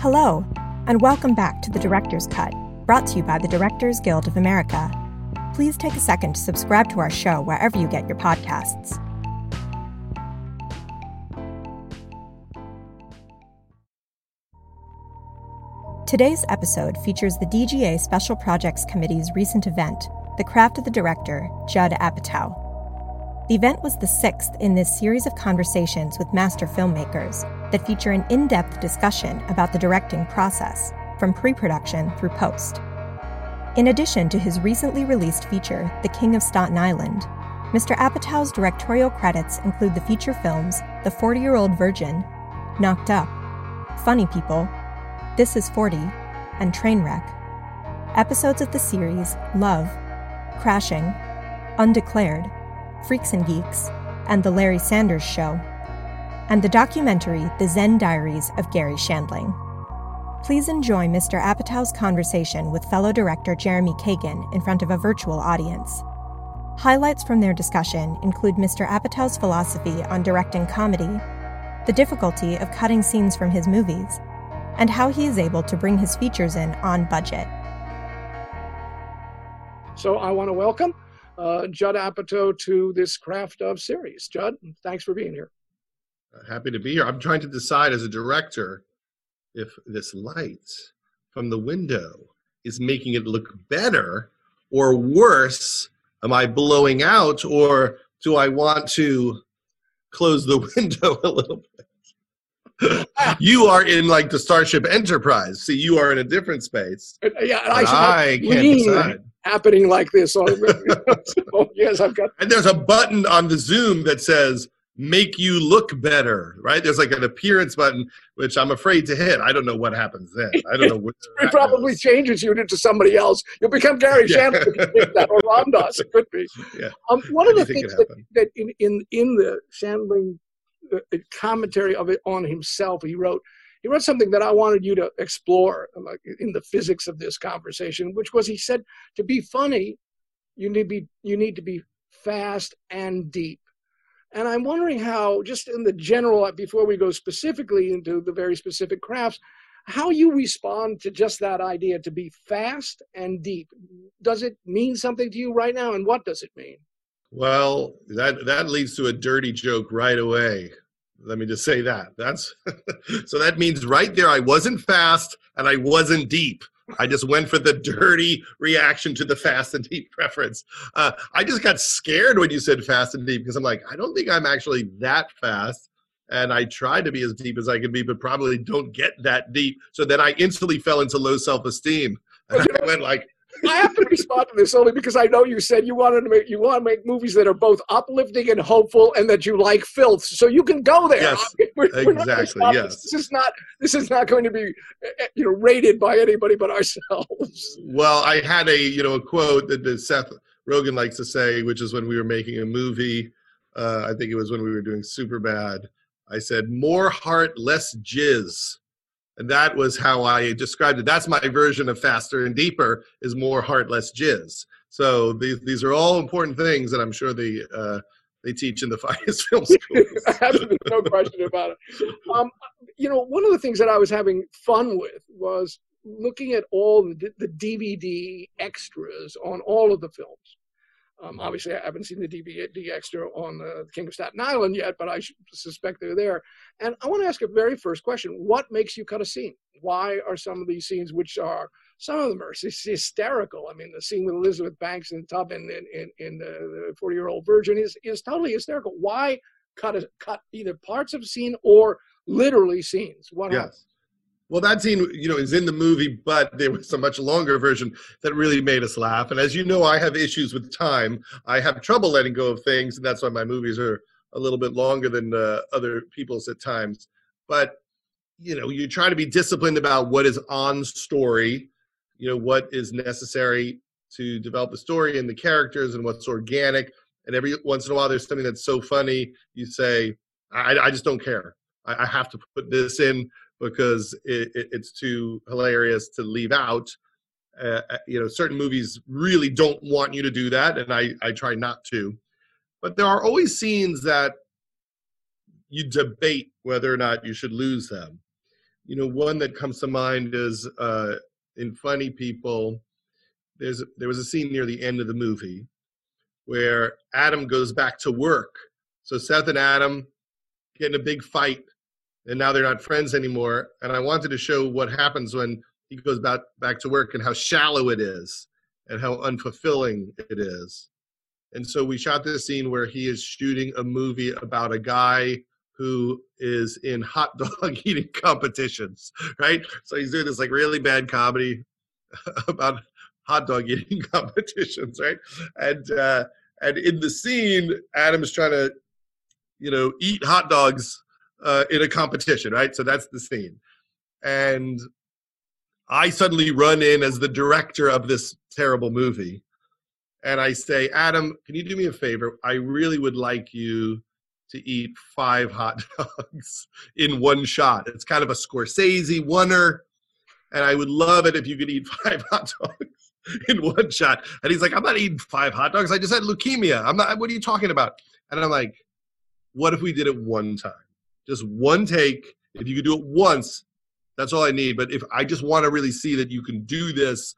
Hello, and welcome back to the Director's Cut, brought to you by the Directors Guild of America. Please take a second to subscribe to our show wherever you get your podcasts. Today's episode features the DGA Special Projects Committee's recent event, The Craft of the Director, Judd Apatow. The event was the sixth in this series of conversations with master filmmakers that feature an in depth discussion about the directing process, from pre production through post. In addition to his recently released feature, The King of Staten Island, Mr. Apatow's directorial credits include the feature films The 40 Year Old Virgin, Knocked Up, Funny People, This Is 40, and Trainwreck. Episodes of the series Love, Crashing, Undeclared, Freaks and Geeks, and The Larry Sanders Show, and the documentary The Zen Diaries of Garry Shandling. Please enjoy Mr. Apatow's conversation with fellow director Jeremy Kagan in front of a virtual audience. Highlights from their discussion include Mr. Apatow's philosophy on directing comedy, the difficulty of cutting scenes from his movies, and how he is able to bring his features in on budget. So I want to welcome uh, Judd Apatow to this Craft of series. Judd, thanks for being here. Happy to be here. I'm trying to decide as a director if this light from the window is making it look better or worse. Am I blowing out or do I want to close the window a little bit? you are in like the Starship Enterprise. See, you are in a different space. Uh, yeah, I, I can't decide happening like this. so, yes, I've got. And there's a button on the Zoom that says "Make you look better." Right? There's like an appearance button, which I'm afraid to hit. I don't know what happens then. I don't know. it probably goes. changes you into somebody else. You'll become Garry yeah. Shandling that, or Ram Dass. It could be. Yeah. Um, one of the things that, that in, in in the Shandling uh, commentary of it on himself, he wrote he wrote something that I wanted you to explore in the physics of this conversation, which was he said to be funny, you need to be you need to be fast and deep. And I'm wondering how, just in the general, uh, before we go specifically into the very specific crafts, how you respond to just that idea to be fast and deep. Does it mean something to you right now, and what does it mean? Well, that that leads to a dirty joke right away. Let me just say that. That's so that means right there I wasn't fast and I wasn't deep. I just went for the dirty reaction to the fast and deep preference. Uh, I just got scared when you said fast and deep because I'm like, I don't think I'm actually that fast. And I tried to be as deep as I could be, but probably don't get that deep. So then I instantly fell into low self esteem. And I went like, I have to respond to this only because I know you said you wanted to make you want to make movies that are both uplifting and hopeful, and that you like filth. So you can go there. Yes, we're, exactly. We're yes, this. this is not this is not going to be eh, eh, you know rated by anybody but ourselves. Well, I had a you know a quote that Seth Rogen likes to say, which is when we were making a movie. Uh, I think it was when we were doing Superbad. I said, "More heart, less jizz." And that was how I described it. That's my version of faster and deeper is more heart, less jizz. So these these are all important things that I'm sure they uh, they teach in the finest film schools. Absolutely, no question about it. Um, you know, one of the things that I was having fun with was looking at all the, the DVD extras on all of the films. Um, obviously, I haven't seen the DVD extra on the King of Staten Island yet, but I suspect they're there. And I want to ask a very first question: What makes you cut a scene? Why are some of these scenes, which are some of them are hysterical? I mean, the scene with Elizabeth Banks and Tub in in, in the Forty Year Old Virgin is is totally hysterical. Why cut a, cut either parts of a scene or literally scenes? What yes. Happens? Well, that scene, you know, is in the movie, but there was a much longer version that really made us laugh. And as you know, I have issues with time. I have trouble letting go of things, and that's why my movies are a little bit longer than uh, other people's at times. But you know, you try to be disciplined about what is on story. You know, what is necessary to develop the story and the characters, and what's organic. And every once in a while, there's something that's so funny, you say, I, I just don't care. I, I have to put this in because it, it, it's too hilarious to leave out. Uh, uh, you know, certain movies really don't want you to do that, and I, I try not to. But there are always scenes that you debate whether or not you should lose them. you know, one that comes to mind is uh, in Funny People. There's there was a scene near the end of the movie where Adam goes back to work. So Seth and Adam get in a big fight, and now they're not friends anymore. And I wanted to show what happens when he goes back back to work and how shallow it is and how unfulfilling it is. And so we shot this scene where he is shooting a movie about a guy who is in hot dog eating competitions, right? So he's doing this like really bad comedy about hot dog eating competitions, right? And uh, and in the scene, Adam's trying to, you know, eat hot dogs uh, in a competition, right? So that's the scene, and I suddenly run in as the director of this terrible movie, and I say, Adam, can you do me a favor? I really would like you to eat five hot dogs in one shot. It's kind of a Scorsese oneer, and I would love it if you could eat five hot dogs in one shot. And he's like, I'm not eating five hot dogs. I just had leukemia. I'm not. What are you talking about? And I'm like, what if we did it one time, just one take? If you could do it once, that's all I need. But if I just want to really see that you can do this,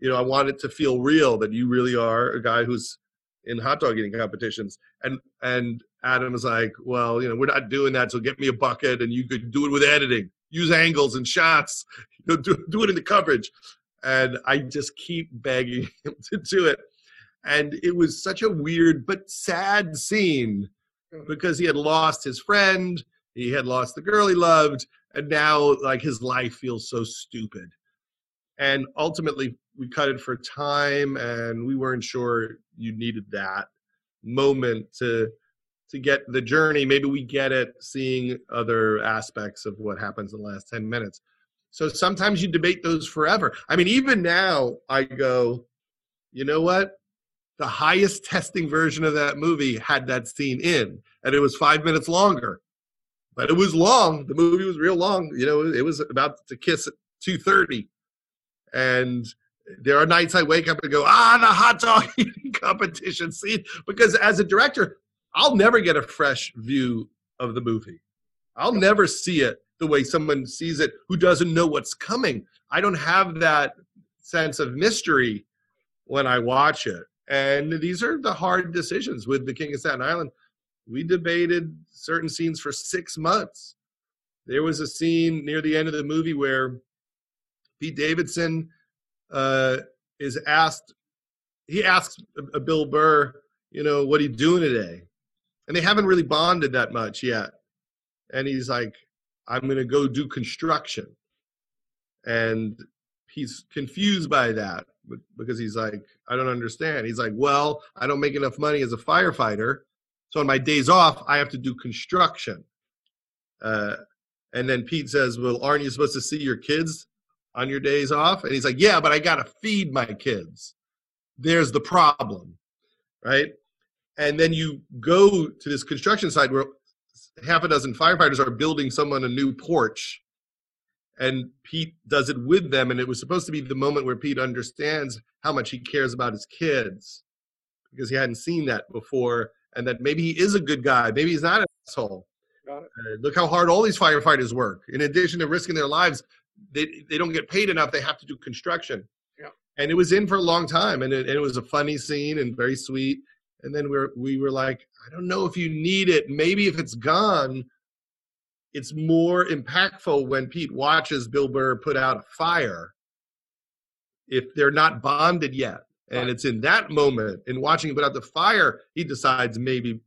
you know, I want it to feel real that you really are a guy who's in hot dog eating competitions. And and Adam was like, well, you know, we're not doing that. So get me a bucket and you could do it with editing, use angles and shots, you know, do, do it in the coverage. And I just keep begging him to do it. And it was such a weird but sad scene mm. because he had lost his friend, he had lost the girl he loved, and now like his life feels so stupid. And ultimately, we cut it for time, and we weren't sure you needed that moment to to get the journey. Maybe we get it seeing other aspects of what happens in the last 10 minutes. So sometimes you debate those forever. I mean, even now I go, you know what? The highest testing version of that movie had that scene in, and it was five minutes longer. But it was long. The movie was real long. You know, it was about to kiss at 2.30. And there are nights I wake up and go, ah, the hot dog eating competition scene. Because as a director, I'll never get a fresh view of the movie. I'll never see it the way someone sees it who doesn't know what's coming. I don't have that sense of mystery when I watch it. And these are the hard decisions with The King of Staten Island. We debated certain scenes for six months. There was a scene near the end of the movie where Pete Davidson uh, is asked, he asks a Bill Burr, you know, what are you doing today? and they haven't really bonded that much yet. And he's like, I'm going to go do construction. And he's confused by that because he's like, I don't understand. He's like, well, I don't make enough money as a firefighter. So on my days off, I have to do construction. Uh, and then Pete says, well, aren't you supposed to see your kids on your days off? And he's like, yeah, but I got to feed my kids. There's the problem, right? and then you go to this construction site where half a dozen firefighters are building someone a new porch and Pete does it with them and it was supposed to be the moment where Pete understands how much he cares about his kids because he hadn't seen that before and that maybe he is a good guy maybe he's not an asshole. Uh, look how hard all these firefighters work. In addition to risking their lives they, they don't get paid enough they have to do construction. Yeah. and it was in for a long time and it, and it was a funny scene and very sweet. And then we're we were like i don't know if you need it. Maybe if it's gone it's more impactful when pete watches bill burr put out a fire if they're not bonded yet and it's in that moment in watching him put out the fire he decides maybe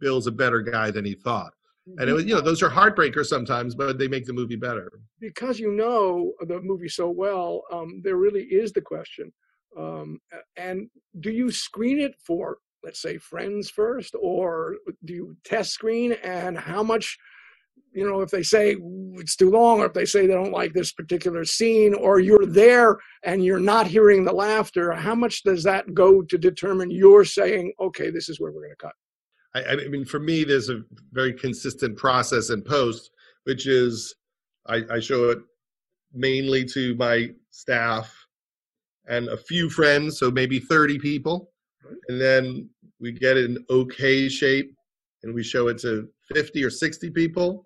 bill's a better guy than he thought. And it was you know those are heartbreakers sometimes but they make the movie better. Because you know the movie so well um, there really is the question um, and do you screen it for let's say friends first or do you test screen and how much you know if they say it's too long or if they say they don't like this particular scene or you're there and you're not hearing the laughter how much does that go to determine you're saying okay this is where we're going to cut I, I, mean for me there's a very consistent process in post which is I, I show it mainly to my staff and a few friends so maybe 30 people. And then we get it in okay shape and we show it to 50 or 60 people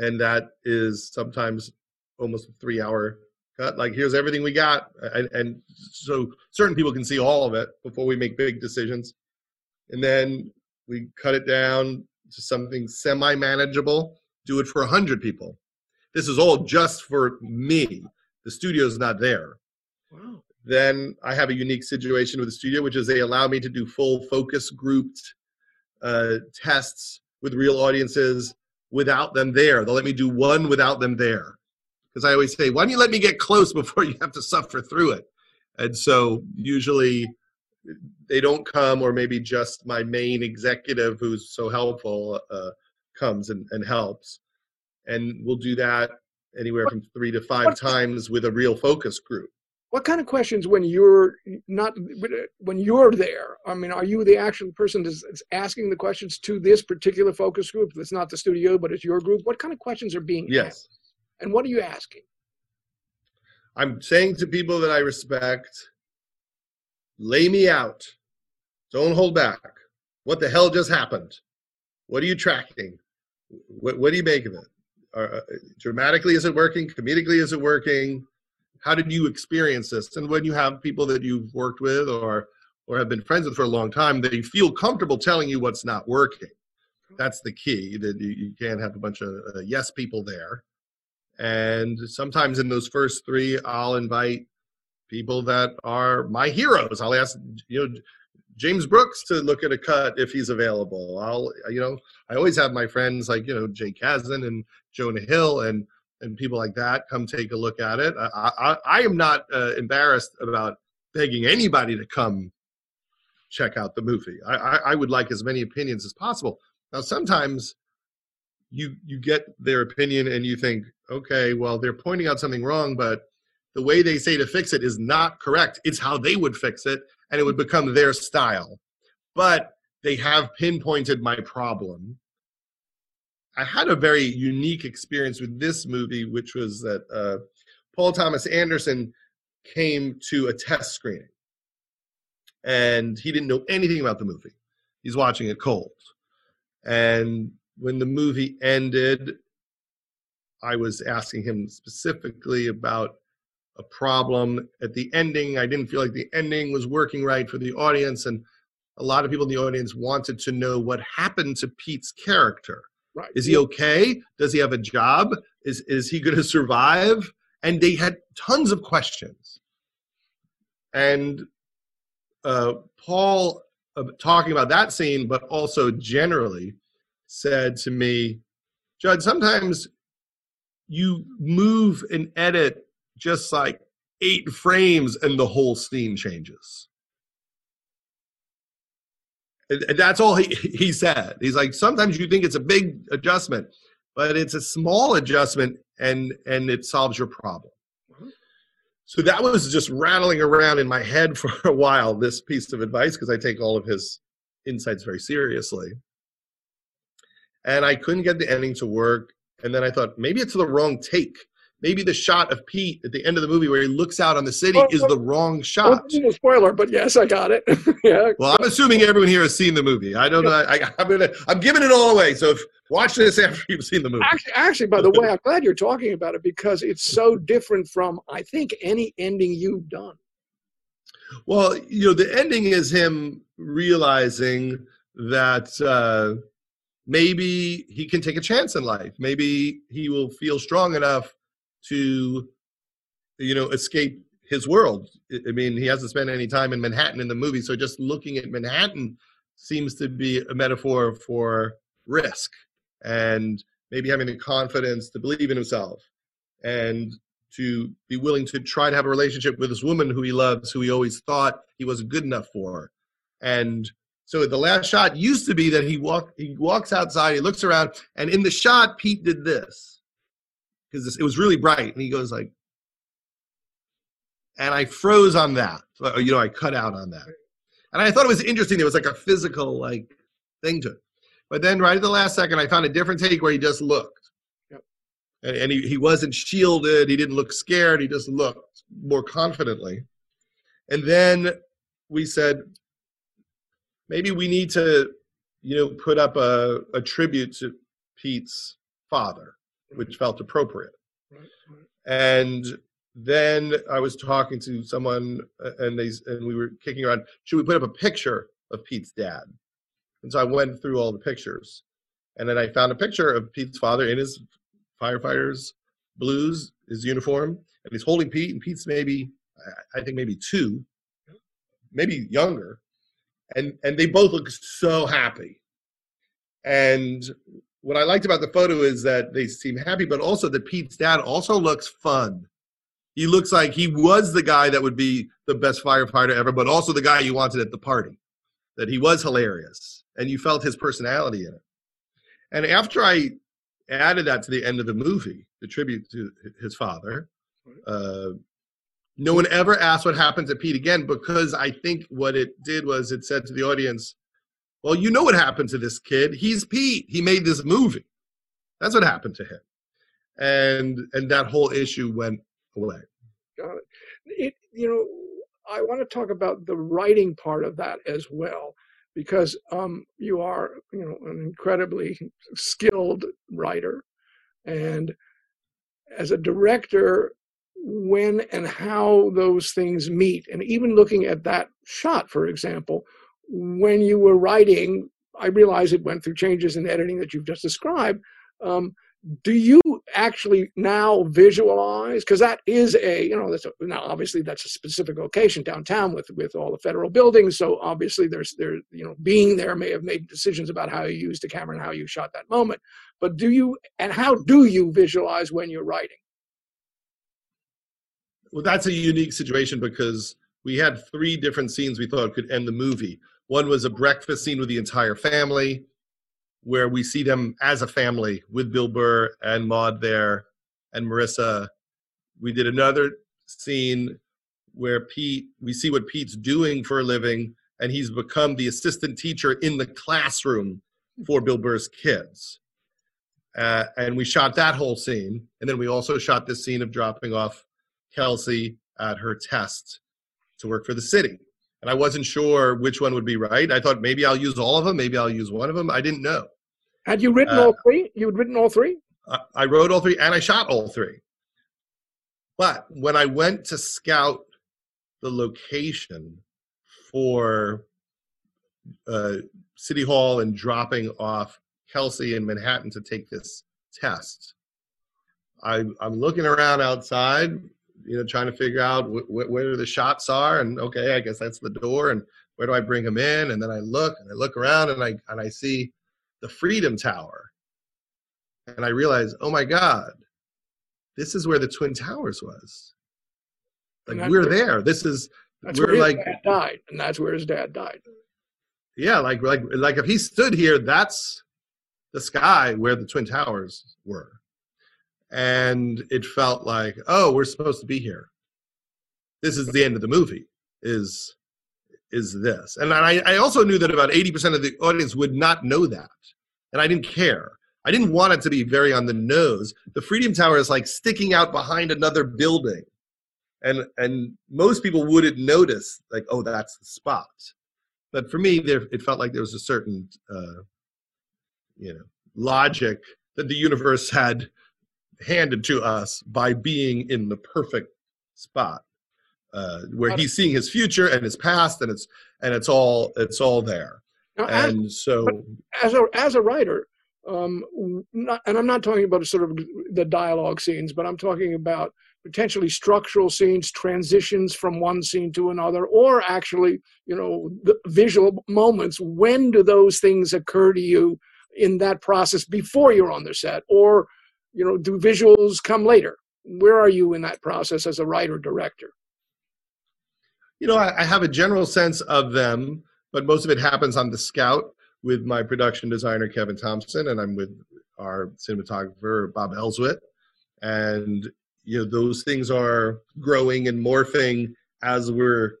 and that is sometimes almost a three hour cut. Like here's everything we got, and, and so certain people can see all of it before we make big decisions, and then we cut it down to something semi manageable. Do it for a hundred people. This is all just for me. The studio's not there. Wow. Then I have a unique situation with the studio, which is they allow me to do full focus grouped uh, tests with real audiences without them there. They'll let me do one without them there. Because I always say, why don't you let me get close before you have to suffer through it? And so usually they don't come, or maybe just my main executive who's so helpful uh, comes and, and helps. And we'll do that anywhere from three to five times with a real focus group what kind of questions when you're not when you're there? I mean are you the actual person that's asking the questions to this particular focus group? That's not the studio but it's your group. What kind of questions are being yes. asked? and what are you asking? I'm saying to people that i respect lay me out. Don't hold back. What the hell just happened? What are you tracking? What, what do you make of it? Uh, dramatically is it working? Comedically is it working how did you experience this? And when you have people that you've worked with or or have been friends with for a long time they feel comfortable telling you what's not working. That's the key that you, you can't have a bunch of uh, yes people there. And sometimes in those first three i'll invite people that are my heroes. I'll ask you know james brooks to look at a cut if he's available. I'll you know i always have my friends like you know jake kasdan and jonah hill and and people like that come take a look at it. I, I, I am not uh, embarrassed about begging anybody to come check out the movie. I, I, I, would like as many opinions as possible. Now, sometimes you you get their opinion and you think, okay, well, they're pointing out something wrong, but the way they say to fix it is not correct. It's how they would fix it, and it would become their style. But they have pinpointed my problem I had a very unique experience with this movie, which was that uh, Paul Thomas Anderson came to a test screening, and he didn't know anything about the movie. He's watching it cold, and when the movie ended, I was asking him specifically about a problem at the ending. I didn't feel like the ending was working right for the audience, and a lot of people in the audience wanted to know what happened to Pete's character Right. Is he okay? Does he have a job? Is is he going to survive? And they had tons of questions. And uh, Paul, uh, talking about that scene, but also generally, said to me, Judd, sometimes you move and edit just like eight frames and the whole scene changes. That's all he, he said. He's like, sometimes you think it's a big adjustment, but it's a small adjustment and and it solves your problem. Mm-hmm. So that was just rattling around in my head for a while, this piece of advice, because I take all of his insights very seriously. And I couldn't get the ending to work. And then I thought, maybe it's the wrong take maybe the shot of Pete at the end of the movie where he looks out on the city is the wrong shot. No spoiler, but yes, I got it. yeah. Well, I'm assuming everyone here has seen the movie. I don't know. I, am gonna. I'm giving it all away. So if, watch this after you've seen the movie. Actually, actually, by the way, I'm glad you're talking about it because it's so different from I think any ending you've done. Well, you know, the ending is him realizing that. Uh, maybe he can take a chance in life. Maybe he will feel strong enough to you know escape his world. I mean he hasn't spent any time in manhattan in the movie so just looking at manhattan seems to be a metaphor for risk and maybe having the confidence to believe in himself and to be willing to try to have a relationship with this woman who he loves who he always thought he wasn't good enough for. And so the last shot used to be that he walk he walks outside he looks around and in the shot pete did this because it was really bright. And he goes like, and I froze on that. So, you know, I cut out on that. And I thought it was interesting. There was like a physical like thing to it. But then right at the last second, I found a different take where he just looked. Yep. And, and he, he wasn't shielded. He didn't look scared. He just looked more confidently. And then we said, maybe we need to, you know, put up a, a tribute to Pete's father which felt appropriate. And then I was talking to someone, uh, and they and we were kicking around. Should we put up a picture of Pete's dad? And so I went through all the pictures, and then I found a picture of Pete's father in his firefighter's blues, his uniform, and he's holding Pete, and Pete's maybe, I think maybe two, maybe younger, and and they both look so happy. And what I liked about the photo is that they seem happy, but also that Pete's dad also looks fun. He looks like he was the guy that would be the best firefighter ever, but also the guy you wanted at the party. That he was hilarious, and you felt his personality in it. And after I added that to the end of the movie, the tribute to his father, uh, no one ever asked what happened to Pete again because I think what it did was it said to the audience, well, you know what happened to this kid. He's Pete. He made this movie. That's what happened to him. And and that whole issue went away. Got it. it you know, I want to talk about the writing part of that as well, because um, you are, you know, an incredibly skilled writer, and as a director, when and how those things meet, and even looking at that shot, for example, when you were writing, I realize it went through changes in editing that you've just described. Um, do you actually now visualize because that is a you know that's a, now obviously that's a specific location downtown with with all the federal buildings so obviously there's there you know being there may have made decisions about how you used the camera and how you shot that moment but do you and how do you visualize when you're writing well that's a unique situation because we had three different scenes we thought could end the movie one was a breakfast scene with the entire family, where we see them as a family with Bill Burr and Maude there and Marisa. We did another scene where Pete, we see what Pete's doing for a living, and he's become the assistant teacher in the classroom for Bill Burr's kids. Uh, and we shot that whole scene. And then we also shot this scene of dropping off Kelsey at her test to work for the city and I wasn't sure which one would be right. I thought maybe I'll use all of them, maybe I'll use one of them. I didn't know. Had you written uh, all three? You had written all three? I, I wrote all three and I shot all three. But when I went to scout the location for uh, City Hall and dropping off Kelsey in Manhattan to take this test, I, I'm looking around outside you know, trying to figure out wh- wh- where the shots are, and okay, I guess that's the door, and where do I bring them in? And then I look and I look around and I and I see the Freedom Tower, and I realize, oh my God, this is where the Twin Towers was. Like we're there. This is we're like died, and that's where his dad died. Yeah, like like like if he stood here, that's the sky where the Twin Towers were and it felt like oh we're supposed to be here. This is the end of the movie is is this. And i, I also knew that about 80% of the audience would not know that and i didn't care. I didn't want it to be very on the nose. The freedom tower is like sticking out behind another building and and most people wouldn't notice like oh that's the spot. But for me there it felt like there was a certain uh, you know logic that the universe had handed to us by being in the perfect spot uh, where he's seeing his future and his past and it's and it's all it's all there. Now, and as, so as a as a writer um not, and i'm not talking about sort of the dialogue scenes but i'm talking about potentially structural scenes transitions from one scene to another or actually you know the visual moments. When do those things occur to you in that process before you're on the set? Or you know do visuals come later? Where are you in that process as a writer director? You know I, I, have a general sense of them but most of it happens on the scout with my production designer kevin thompson and i'm with our cinematographer bob elswit. And you know those things are growing and morphing as we're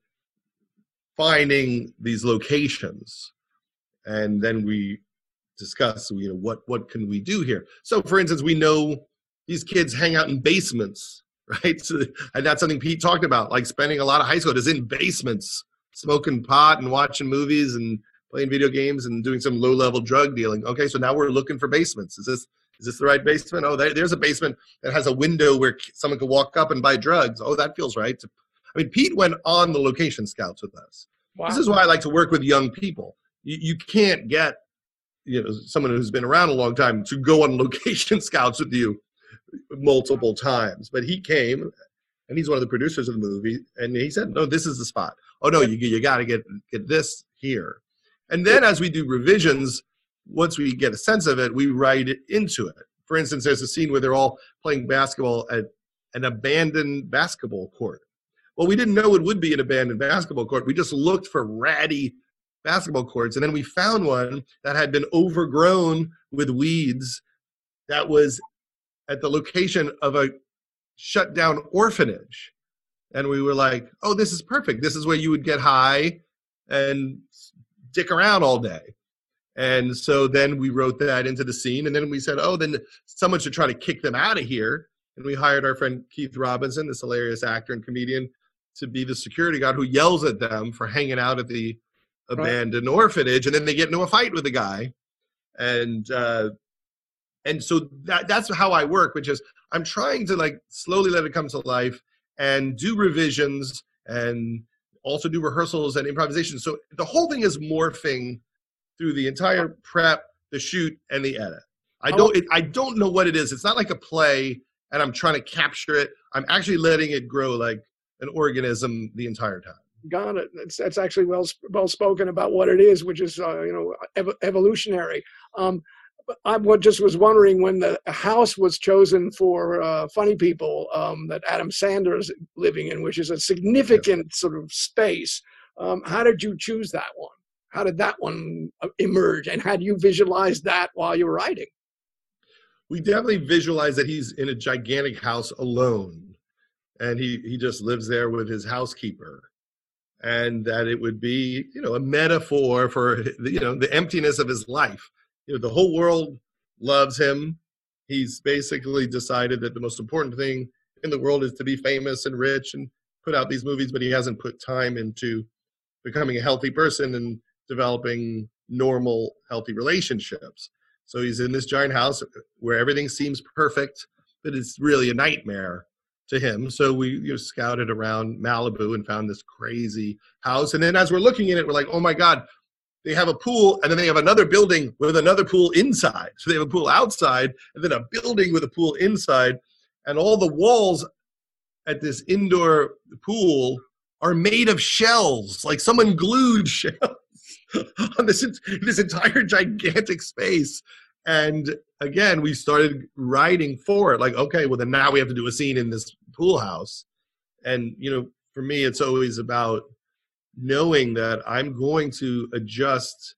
finding these locations. And then we discuss you know what what can we do here so for instance we know these kids hang out in basements right so, and that's something pete talked about like spending a lot of high school is in basements smoking pot and watching movies and playing video games and doing some low level drug dealing okay so now we're looking for basements is this is this the right basement? Oh, there, there's a basement that has a window where someone could walk up and buy drugs. Oh, that feels right. I mean, Pete went on the location scouts with us. Wow. This is why I like to work with young people. You, you can't get you know someone who's been around a long time to go on location scouts with you multiple times. But he came, and he's one of the producers of the movie, and he said, "No, this is the spot. Oh no, you you got to get get this here." And then as we do revisions, once we get a sense of it, we write it into it. For instance, there's a scene where they're all playing basketball at an abandoned basketball court. Well, we didn't know it would be an abandoned basketball court. We just looked for ratty basketball courts, and then we found one that had been overgrown with weeds that was at the location of a shut down orphanage. And we were like, oh, this is perfect. This is where you would get high and dick around all day. And so then we wrote that into the scene. And then we said, oh, then someone should try to kick them out of here. And we hired our friend Keith Robinson, this hilarious actor and comedian, to be the security guard who yells at them for hanging out at the abandoned right. orphanage. And then they get into a fight with a guy. And, uh, and so that, that's how I work, which is I'm trying to like slowly let it come to life and do revisions and also do rehearsals and improvisation. So the whole thing is morphing through the entire prep, the shoot, and the edit. I don't it, I don't know what it is. It's not like a play and I'm trying to capture it. I'm actually letting it grow like an organism the entire time. Got it. That's, that's actually well well spoken about what it is, which is uh, you know ev- evolutionary. Um, I just was wondering when the house was chosen for uh, Funny People um, that Adam Sandler's living in, which is a significant sort of space. Um, how did you choose that one? How did that one uh, emerge? And had you visualized that while you were writing? We definitely visualize that he's in a gigantic house alone, and he he just lives there with his housekeeper, and that it would be you know a metaphor for you know the emptiness of his life. You know the whole world loves him. He's basically decided that the most important thing in the world is to be famous and rich and put out these movies but he hasn't put time into becoming a healthy person and developing normal healthy relationships. So he's in this giant house where everything seems perfect but it's really a nightmare to him so we you know, scouted around malibu and found this crazy house and then as we're looking at it we're like oh my god they have a pool and then they have another building with another pool inside. So they have a pool outside and then a building with a pool inside. And all the walls at this indoor pool are made of shells, like someone glued shells on this, this entire gigantic space. And again, we started writing for it, like, okay, well, then now we have to do a scene in this pool house. And, you know, for me, it's always about knowing that I'm going to adjust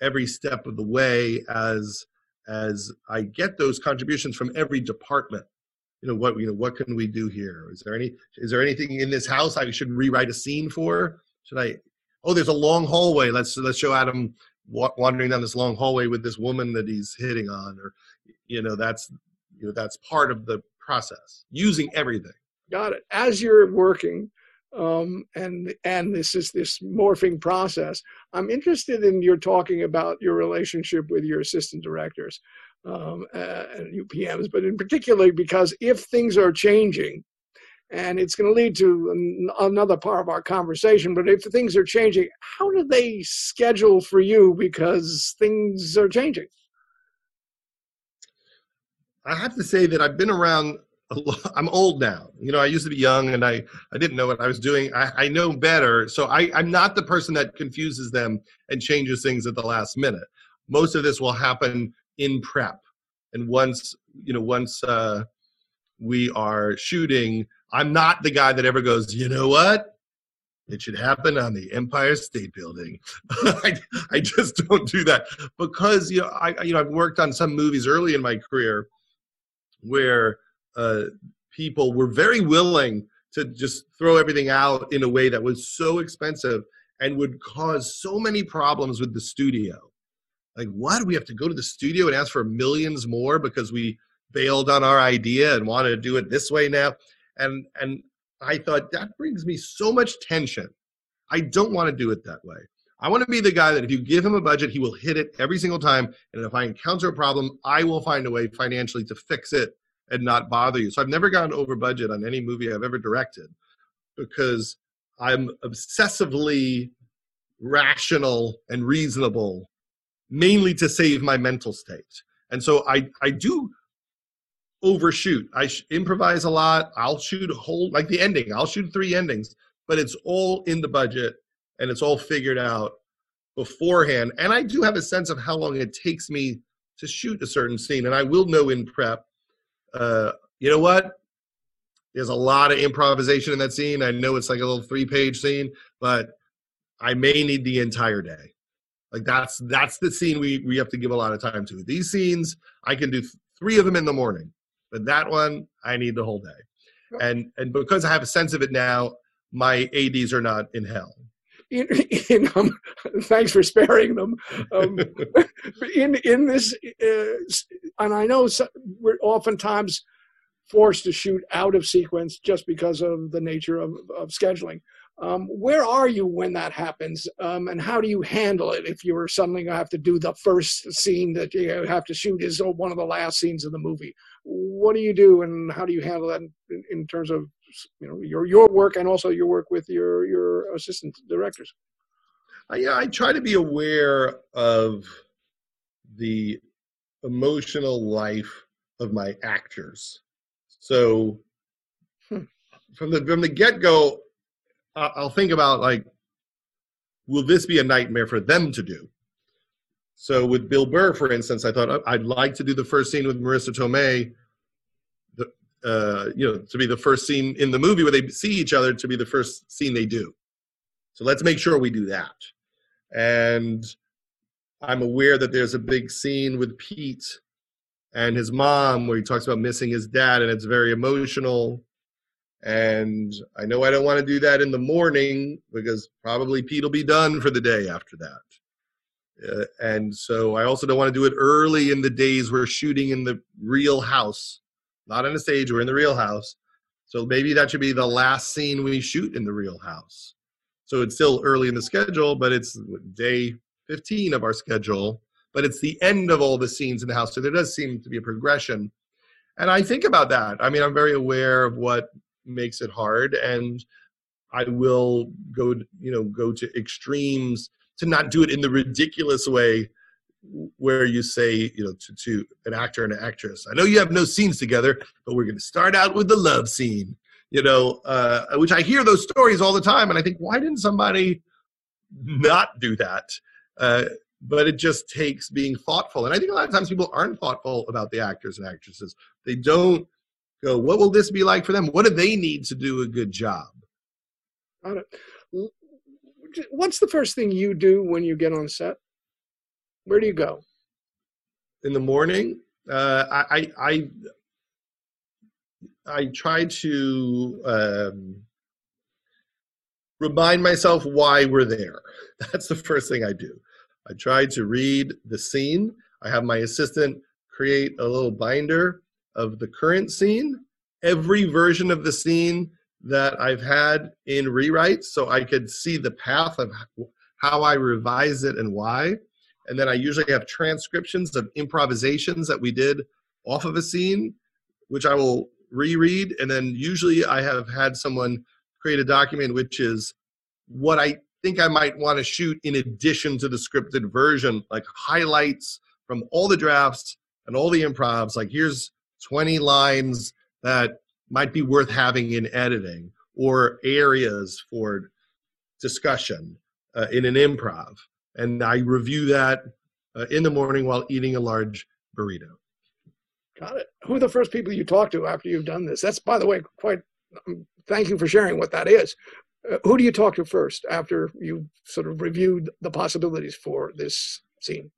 every step of the way as as I get those contributions from every department. You know what you know what can we do here? Is there any is there anything in this house I should rewrite a scene for? Should I Oh, there's a long hallway. Let's let's show Adam wandering down this long hallway with this woman that he's hitting on or you know that's you know that's part of the process using everything got it as you're working um, and and this is this morphing process. I'm interested in your talking about your relationship with your assistant directors um, and UPMs, but in particular because if things are changing, and it's going to lead to an, another part of our conversation. But if things are changing, how do they schedule for you because things are changing? I have to say that I've been around I'm old now. You know, I used to be young and I, I didn't know what I was doing. I, I know better. So I, I'm not the person that confuses them and changes things at the last minute. Most of this will happen in prep. And once, you know, once uh, we are shooting, I'm not the guy that ever goes, you know what? It should happen on the Empire State Building. I, I just don't do that because you know I you know I've worked on some movies early in my career where uh, people were very willing to just throw everything out in a way that was so expensive and would cause so many problems with the studio. Like, why do we have to go to the studio and ask for millions more because we bailed on our idea and wanted to do it this way now? And and I thought that brings me so much tension. I don't want to do it that way. I want to be the guy that if you give him a budget, he will hit it every single time. And if I encounter a problem, I will find a way financially to fix it and not bother you. So I've never gone over budget on any movie I've ever directed because I'm obsessively rational and reasonable, mainly to save my mental state. And so I, I do overshoot. I sh- improvise a lot. I'll shoot a whole, like the ending, I'll shoot three endings, but it's all in the budget and it's all figured out beforehand. And I do have a sense of how long it takes me to shoot a certain scene. And I will know in prep, uh, you know what? There's a lot of improvisation in that scene. I know it's like a little three page scene, but I may need the entire day. Like that's that's the scene we we have to give a lot of time to. These scenes I can do th- three of them in the morning, but that one I need the whole day. And and because I have a sense of it now, my ads are not in hell. In, in um, thanks for sparing them. Um, in in this, uh, and I know so, we're oftentimes forced to shoot out of sequence just because of the nature of, of scheduling. Um, where are you when that happens, um, and how do you handle it if you're suddenly going to have to do the first scene that you have to shoot is one of the last scenes of the movie? What do you do, and how do you handle that in, in terms of you know your your work and also your work with your your assistant directors? I, yeah, I try to be aware of the emotional life of my actors. So hmm. from the from the get go, I'll think about like, will this be a nightmare for them to do? So with Bill Burr, for instance, I thought I'd like to do the first scene with Marisa Tomei, uh, you know, to be the first scene in the movie where they see each other to be the first scene they do. So let's make sure we do that. And I'm aware that there's a big scene with Pete and his mom where he talks about missing his dad, and it's very emotional. And I know I don't want to do that in the morning because probably Pete will be done for the day after that. Uh, and so I also don't want to do it early in the days we're shooting in the real house, not on a stage, we're in the real house. So maybe that should be the last scene we shoot in the real house. So it's still early in the schedule, but it's day 15 of our schedule, but it's the end of all the scenes in the house. So there does seem to be a progression. And I think about that. I mean, I'm very aware of what makes it hard and i will go you know go to extremes to not do it in the ridiculous way where you say you know to, to an actor and an actress i know you have no scenes together but we're going to start out with the love scene you know uh, which i hear those stories all the time and i think why didn't somebody not do that uh, but it just takes being thoughtful and i think a lot of times people aren't thoughtful about the actors and actresses they don't go, what will this be like for them? What do they need to do a good job? What's the first thing you do when you get on set? Where do you go? In the morning, uh, I, I I try to um, remind myself why we're there. That's the first thing I do. I try to read the scene. I have my assistant create a little binder of the current scene, every version of the scene that I've had in rewrites, so I could see the path of how I revise it and why. And then I usually have transcriptions of improvisations that we did off of a scene, which I will reread. And then usually I have had someone create a document which is what I think I might want to shoot in addition to the scripted version, like highlights from all the drafts and all the improvs. Like here's 20 lines that might be worth having in editing or areas for discussion uh, in an improv. And I review that uh, in the morning while eating a large burrito. Got it. Who are the first people you talk to after you've done this? That's, by the way, quite. Um, thank you for sharing what that is. Uh, who do you talk to first after you've sort of reviewed the possibilities for this scene?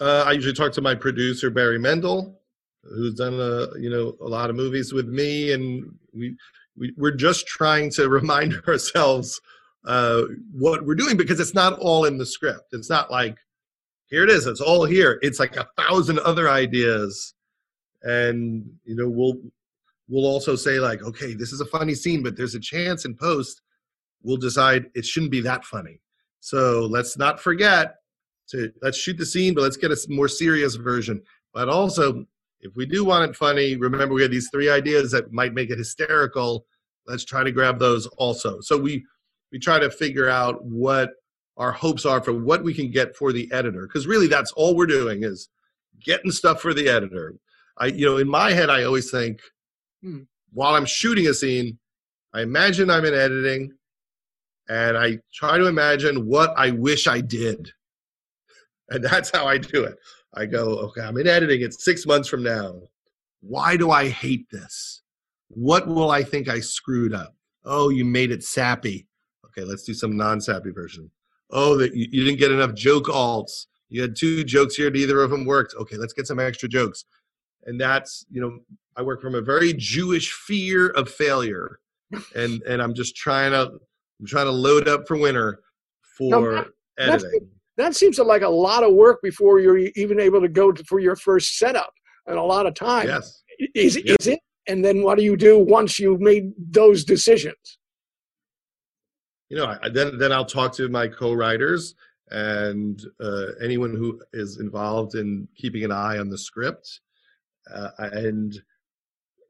Uh, I usually talk to my producer Barry Mendel, who's done a you know a lot of movies with me, and we, we we're just trying to remind ourselves uh, what we're doing because it's not all in the script. It's not like here it is. It's all here. It's like a thousand other ideas, and you know we'll we'll also say like, okay, this is a funny scene, but there's a chance in post we'll decide it shouldn't be that funny. So let's not forget to let's shoot the scene, but let's get a more serious version. But also, if we do want it funny, remember we had these three ideas that might make it hysterical. Let's try to grab those also. So we we try to figure out what our hopes are for what we can get for the editor because really that's all we're doing is getting stuff for the editor i you know in my head i always think hmm, while i'm shooting a scene i imagine i'm in editing and i try to imagine what i wish i did and that's how i do it i go okay i'm in editing it's six months from now. Why do i hate this? What will i think i screwed up? Oh you made it sappy. Okay let's do some non-sappy version. Oh that you, you didn't get enough joke alts. You had two jokes here neither of them worked. Okay let's get some extra jokes. And that's you know i work from a very jewish fear of failure. And and i'm just trying to i'm trying to load up for winter for now, editing that seems like a lot of work before you're even able to go to, for your first setup and a lot of time. Yes. Is, yes. is it? And then what do you do once you've made those decisions? You know, I, then then I'll talk to my co-writers and uh, anyone who is involved in keeping an eye on the script, uh, and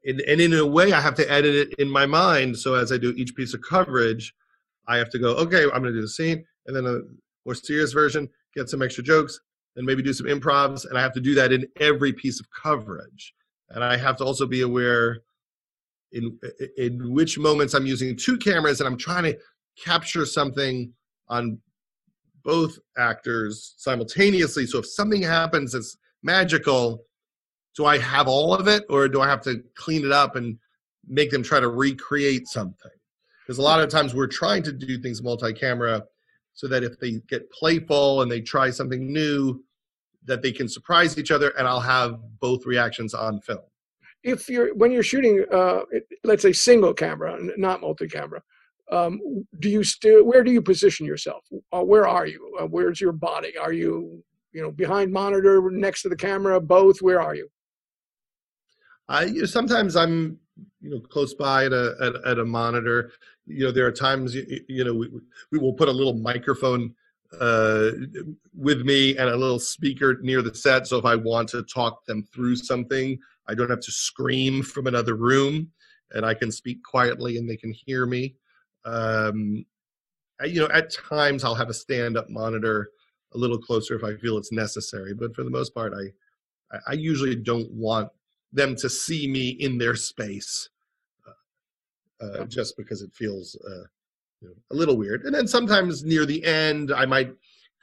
in, and in a way, I have to edit it in my mind. So as I do each piece of coverage, I have to go, okay, I'm going to do the scene, and then a more serious version, get some extra jokes, and maybe do some improvs, and I have to do that in every piece of coverage. And I have to also be aware in in which moments I'm using two cameras, and I'm trying to capture something on both actors simultaneously. So if something happens that's magical, do I have all of it or do I have to clean it up and make them try to recreate something? Because a lot of times we're trying to do things multi camera so that if they get playful and they try something new, that they can surprise each other and I'll have both reactions on film. If you're when you're shooting, uh, let's say single camera, not multi camera, um, do you still where do you position yourself? Uh, where are you? Uh, where's your body? Are you you know behind monitor next to the camera both? Where are you? I you know, sometimes i'm you know close by at a at, at, a monitor you know there are times you, you know we, we will put a little microphone uh, with me and a little speaker near the set. So if i want to talk them through something i don't have to scream from another room and i can speak quietly and they can hear me. Um, you know, at times I'll have a stand-up monitor a little closer if I feel it's necessary, but for the most part, I I usually don't want them to see me in their space, uh, just because it feels uh, you know, a little weird. And then sometimes near the end, I might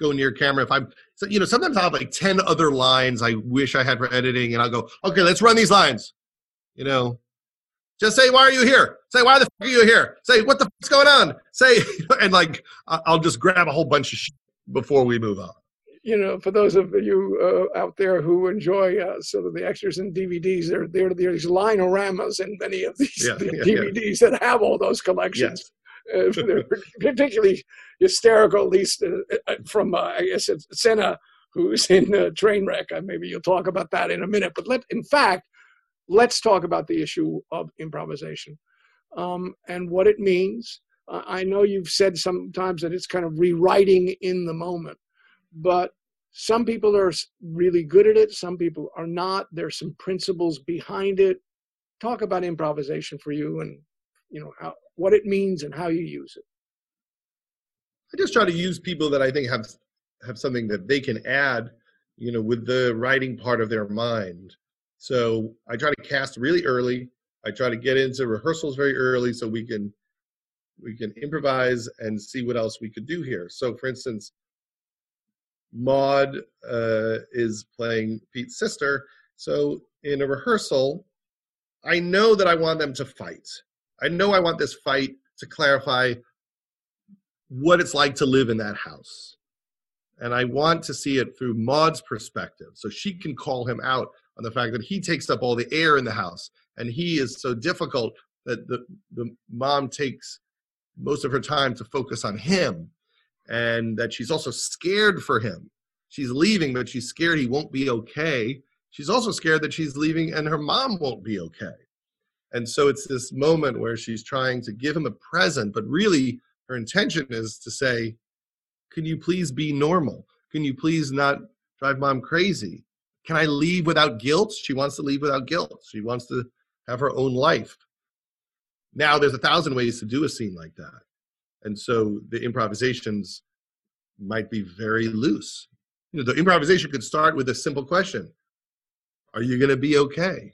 go near camera if I'm, so, you know, sometimes I'll have like ten other lines I wish I had for editing, and I'll go, okay, let's run these lines, you know, just say, why are you here? Say, why the fuck are you here? Say, what the fuck's going on? Say, and like, I'll just grab a whole bunch of shit before we move on. You know, for those of you uh, out there who enjoy uh, sort of the extras and DVDs, there, there there's line-o-ramas in many of these yeah, yeah, DVDs yeah. that have all those collections. Uh, they're particularly hysterical, at least uh, uh, from, uh, I guess, it's Cena, who's in Trainwreck. maybe you'll talk about that in a minute. But let, in fact, let's talk about the issue of improvisation um, and what it means. I know you've said sometimes that it's kind of rewriting in the moment, but some people are really good at it, some people are not. There's some principles behind it. Talk about improvisation for you and you know how what it means and how you use it. I just try to use people that I think have have something that they can add, you know, with the writing part of their mind so I try to cast really early. I try to get into rehearsals very early so we can we can improvise and see what else we could do here. So, for instance, Maude uh, is playing Pete's sister. So, in a rehearsal, I know that I want them to fight. I know I want this fight to clarify what it's like to live in that house. And I want to see it through Maude's perspective so she can call him out on the fact that he takes up all the air in the house and he is so difficult that the, the mom takes most of her time to focus on him and that she's also scared for him. She's leaving, but she's scared he won't be okay. She's also scared that she's leaving and her mom won't be okay. And so it's this moment where she's trying to give him a present, but really her intention is to say, Can you please be normal? Can you please not drive mom crazy? Can I leave without guilt? She wants to leave without guilt. She wants to have her own life. Now, there's a thousand ways to do a scene like that. And so the improvisations might be very loose. You know, the improvisation could start with a simple question Are you going to be okay?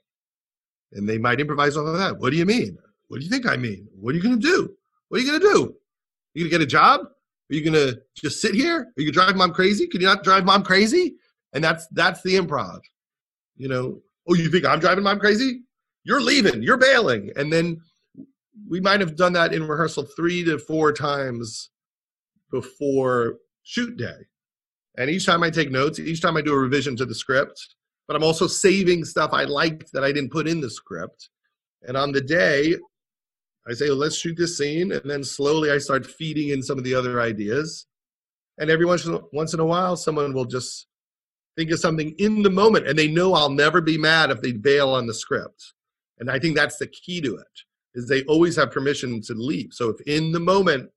And they might improvise off of that. What do you mean? What do you think I mean? What are you going to do? What are you going to do? Are you going to get a job? Are you going to just sit here? Are you to drive mom crazy? Can you not drive mom crazy? And that's that's the improv. You know, oh, you think I'm driving mom crazy? You're leaving. You're bailing. And then we might have done that in rehearsal three to four times before shoot day. And each time I take notes, each time I do a revision to the script, but I'm also saving stuff I liked that I didn't put in the script. And on the day, I say, well, let's shoot this scene. And then slowly I start feeding in some of the other ideas. And every once in, once in a while, someone will just think of something in the moment and they know I'll never be mad if they bail on the script. And I think that's the key to it is they always have permission to leave. So if in the moment,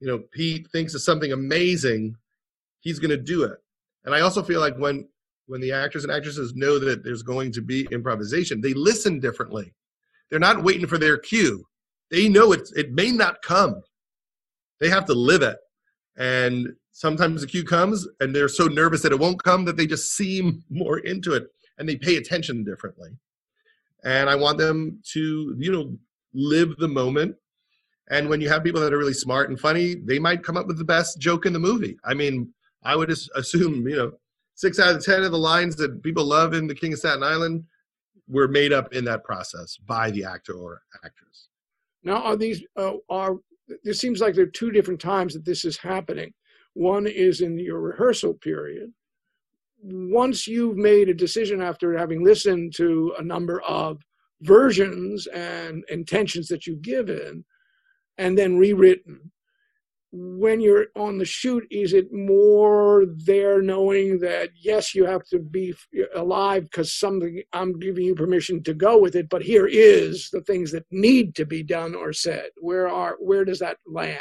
you know, Pete thinks of something amazing, he's going to do it. And I also feel like when when the actors and actresses know that there's going to be improvisation, they listen differently. They're not waiting for their cue. They know it it may not come. They have to live it. And sometimes the cue comes and they're so nervous that it won't come that they just seem more into it and they pay attention differently. And I want them to, you know, live the moment. And when you have people that are really smart and funny, they might come up with the best joke in the movie. I mean, I would assume, you know, six out of 10 of the lines that people love in The King of Staten Island were made up in that process by the actor or actress. Now, are these, uh, are, it seems like there are two different times that this is happening. One is in your rehearsal period. Once you've made a decision after having listened to a number of versions and intentions that you've given and then rewritten. When you're on the shoot is it more there knowing that yes you have to be alive because something i'm giving you permission to go with it but here is the things that need to be done or said. Where are where does that land?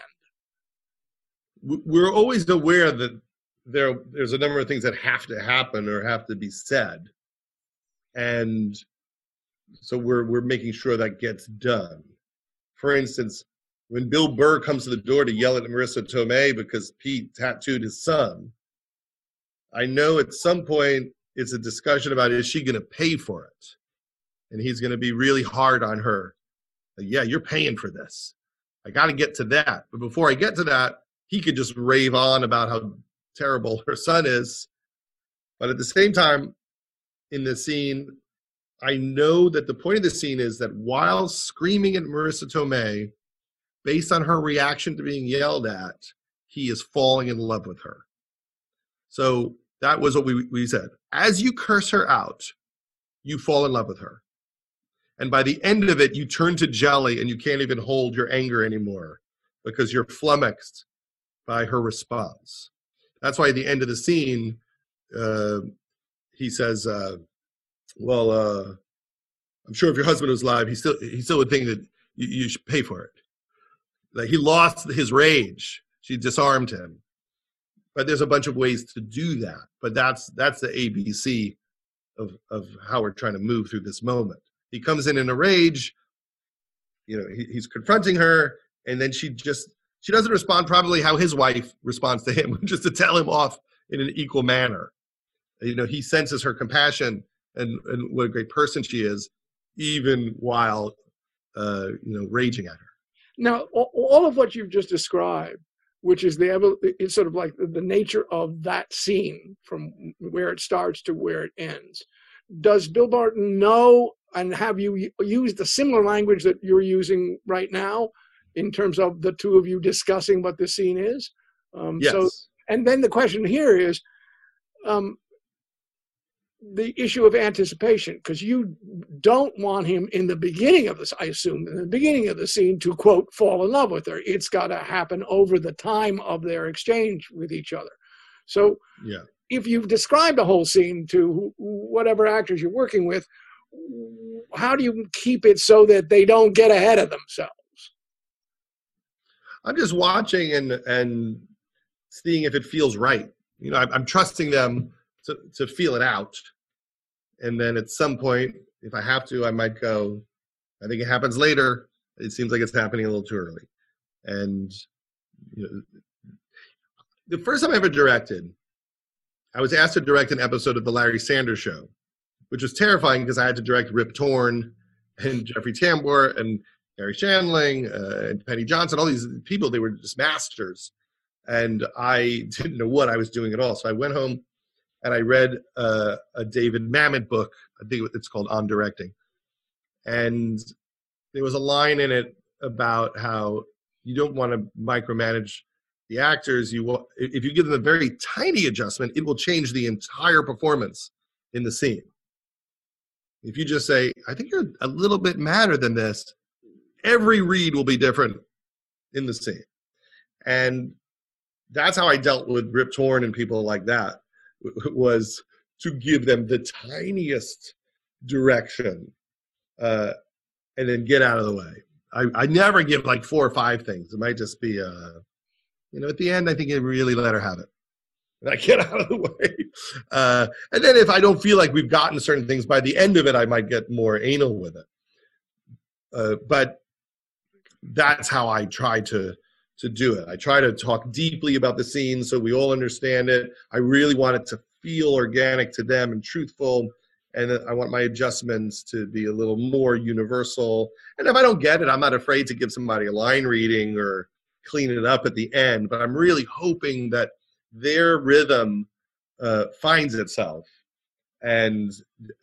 We're always aware that there there's a number of things that have to happen or have to be said. And so we're we're making sure that gets done. For instance, when Bill Burr comes to the door to yell at Marisa Tomei because Pete tattooed his son, I know at some point it's a discussion about is she going to pay for it, and he's going to be really hard on her. Like, yeah, you're paying for this. I got to get to that, but before I get to that, he could just rave on about how terrible her son is. But at the same time, in the scene, I know that the point of the scene is that while screaming at Marisa Tomei, based on her reaction to being yelled at, he is falling in love with her. So that was what we, we said. As you curse her out, you fall in love with her. And by the end of it, you turn to jelly and you can't even hold your anger anymore because you're flummoxed by her response. That's why at the end of the scene, uh, he says, uh, well, uh, I'm sure if your husband was alive, he still he still would think that you, you should pay for it. Like he lost his rage. She disarmed him. But there's a bunch of ways to do that. But that's that's the ABC of of how we're trying to move through this moment. He comes in in a rage. You know, he, he's confronting her, and then she just she doesn't respond probably how his wife responds to him, just to tell him off in an equal manner. You know, he senses her compassion and, and what a great person she is, even while uh, you know raging at her. Now, all of what you've just described, which is the it's sort of like the nature of that scene from where it starts to where it ends. Does Bill Barton know and have you used the similar language that you're using right now in terms of the two of you discussing what the scene is? Um, yes. So, and then the question here is, um, the issue of anticipation because you don't want him in the beginning of this i assume in the beginning of the scene to quote fall in love with her. It's got to happen over the time of their exchange with each other. So yeah. if you've described a whole scene to whatever actors you're working with how do you keep it so that they don't get ahead of themselves? I'm just watching and and seeing if it feels right. You know, I'm, I'm trusting them to, to feel it out. And then at some point, if I have to, I might go, I think it happens later. It seems like it's happening a little too early. And you know, the first time I ever directed, I was asked to direct an episode of the Larry Sanders Show, which was terrifying because I had to direct Rip Torn and Jeffrey Tambor and Garry Shandling uh, and Penny Johnson, all these people. They were just masters, and I didn't know what I was doing at all. So I went home and I read uh, a David Mamet book. I think it's called On Directing, and there was a line in it about how you don't want to micromanage the actors. You will, if you give them a very tiny adjustment, it will change the entire performance in the scene. If you just say, "I think you're a little bit madder than this," every read will be different in the scene, and that's how I dealt with Rip Torn and people like that. Was to give them the tiniest direction uh, and then get out of the way. I, I never give like four or five things. It might just be, uh, you know, at the end, I think you really let her have it. And I get out of the way. Uh, and then if I don't feel like we've gotten certain things by the end of it, I might get more anal with it. Uh, but that's how I try to to do it. I try to talk deeply about the scene so we all understand it. I really want it to feel organic to them and truthful and I want my adjustments to be a little more universal. And if I don't get it, I'm not afraid to give somebody a line reading or clean it up at the end. But I'm really hoping that their rhythm uh, finds itself, and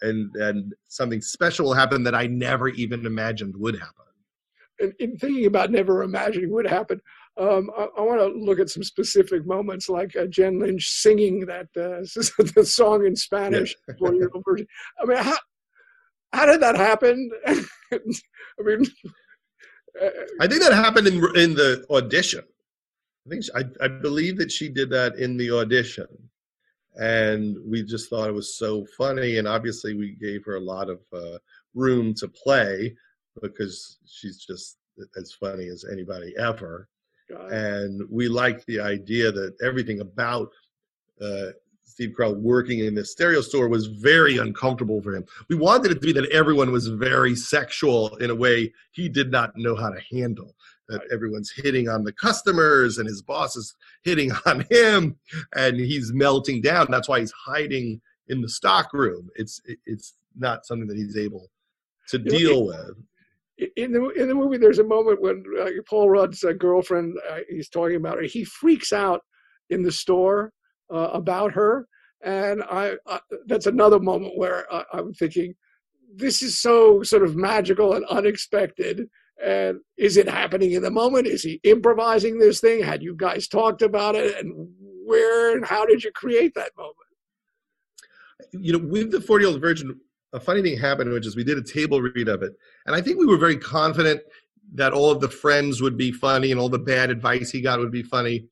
and and something special will happen that I never even imagined would happen. In, in thinking about never imagining would happen, um, I, I want to look at some specific moments, like uh, Jane Lynch singing that uh, the song in Spanish, yeah. I mean, how how did that happen? I mean, I think that happened in in the audition. I think she, I, I believe that she did that in the audition, and we just thought it was so funny. And obviously, we gave her a lot of uh, room to play because she's just as funny as anybody ever and we liked the idea that everything about uh, Steve Carell working in the stereo store was very uncomfortable for him. We wanted it to be that everyone was very sexual in a way he did not know how to handle. That everyone's hitting on the customers and his boss is hitting on him and he's melting down. That's why he's hiding in the stock room. It's it's not something that he's able to deal with in the in the movie, there's a moment when uh, Paul Rudd's uh, girlfriend uh, he's talking about her. He freaks out in the store uh, about her, and I, I, that's another moment where I, I'm thinking, this is so sort of magical and unexpected. And is it happening in the moment? Is he improvising this thing? Had you guys talked about it? And where and how did you create that moment? You know, with the 40 year old virgin, a funny thing happened, which is we did a table read of it, and I think we were very confident that all of the friends would be funny and all the bad advice he got would be funny,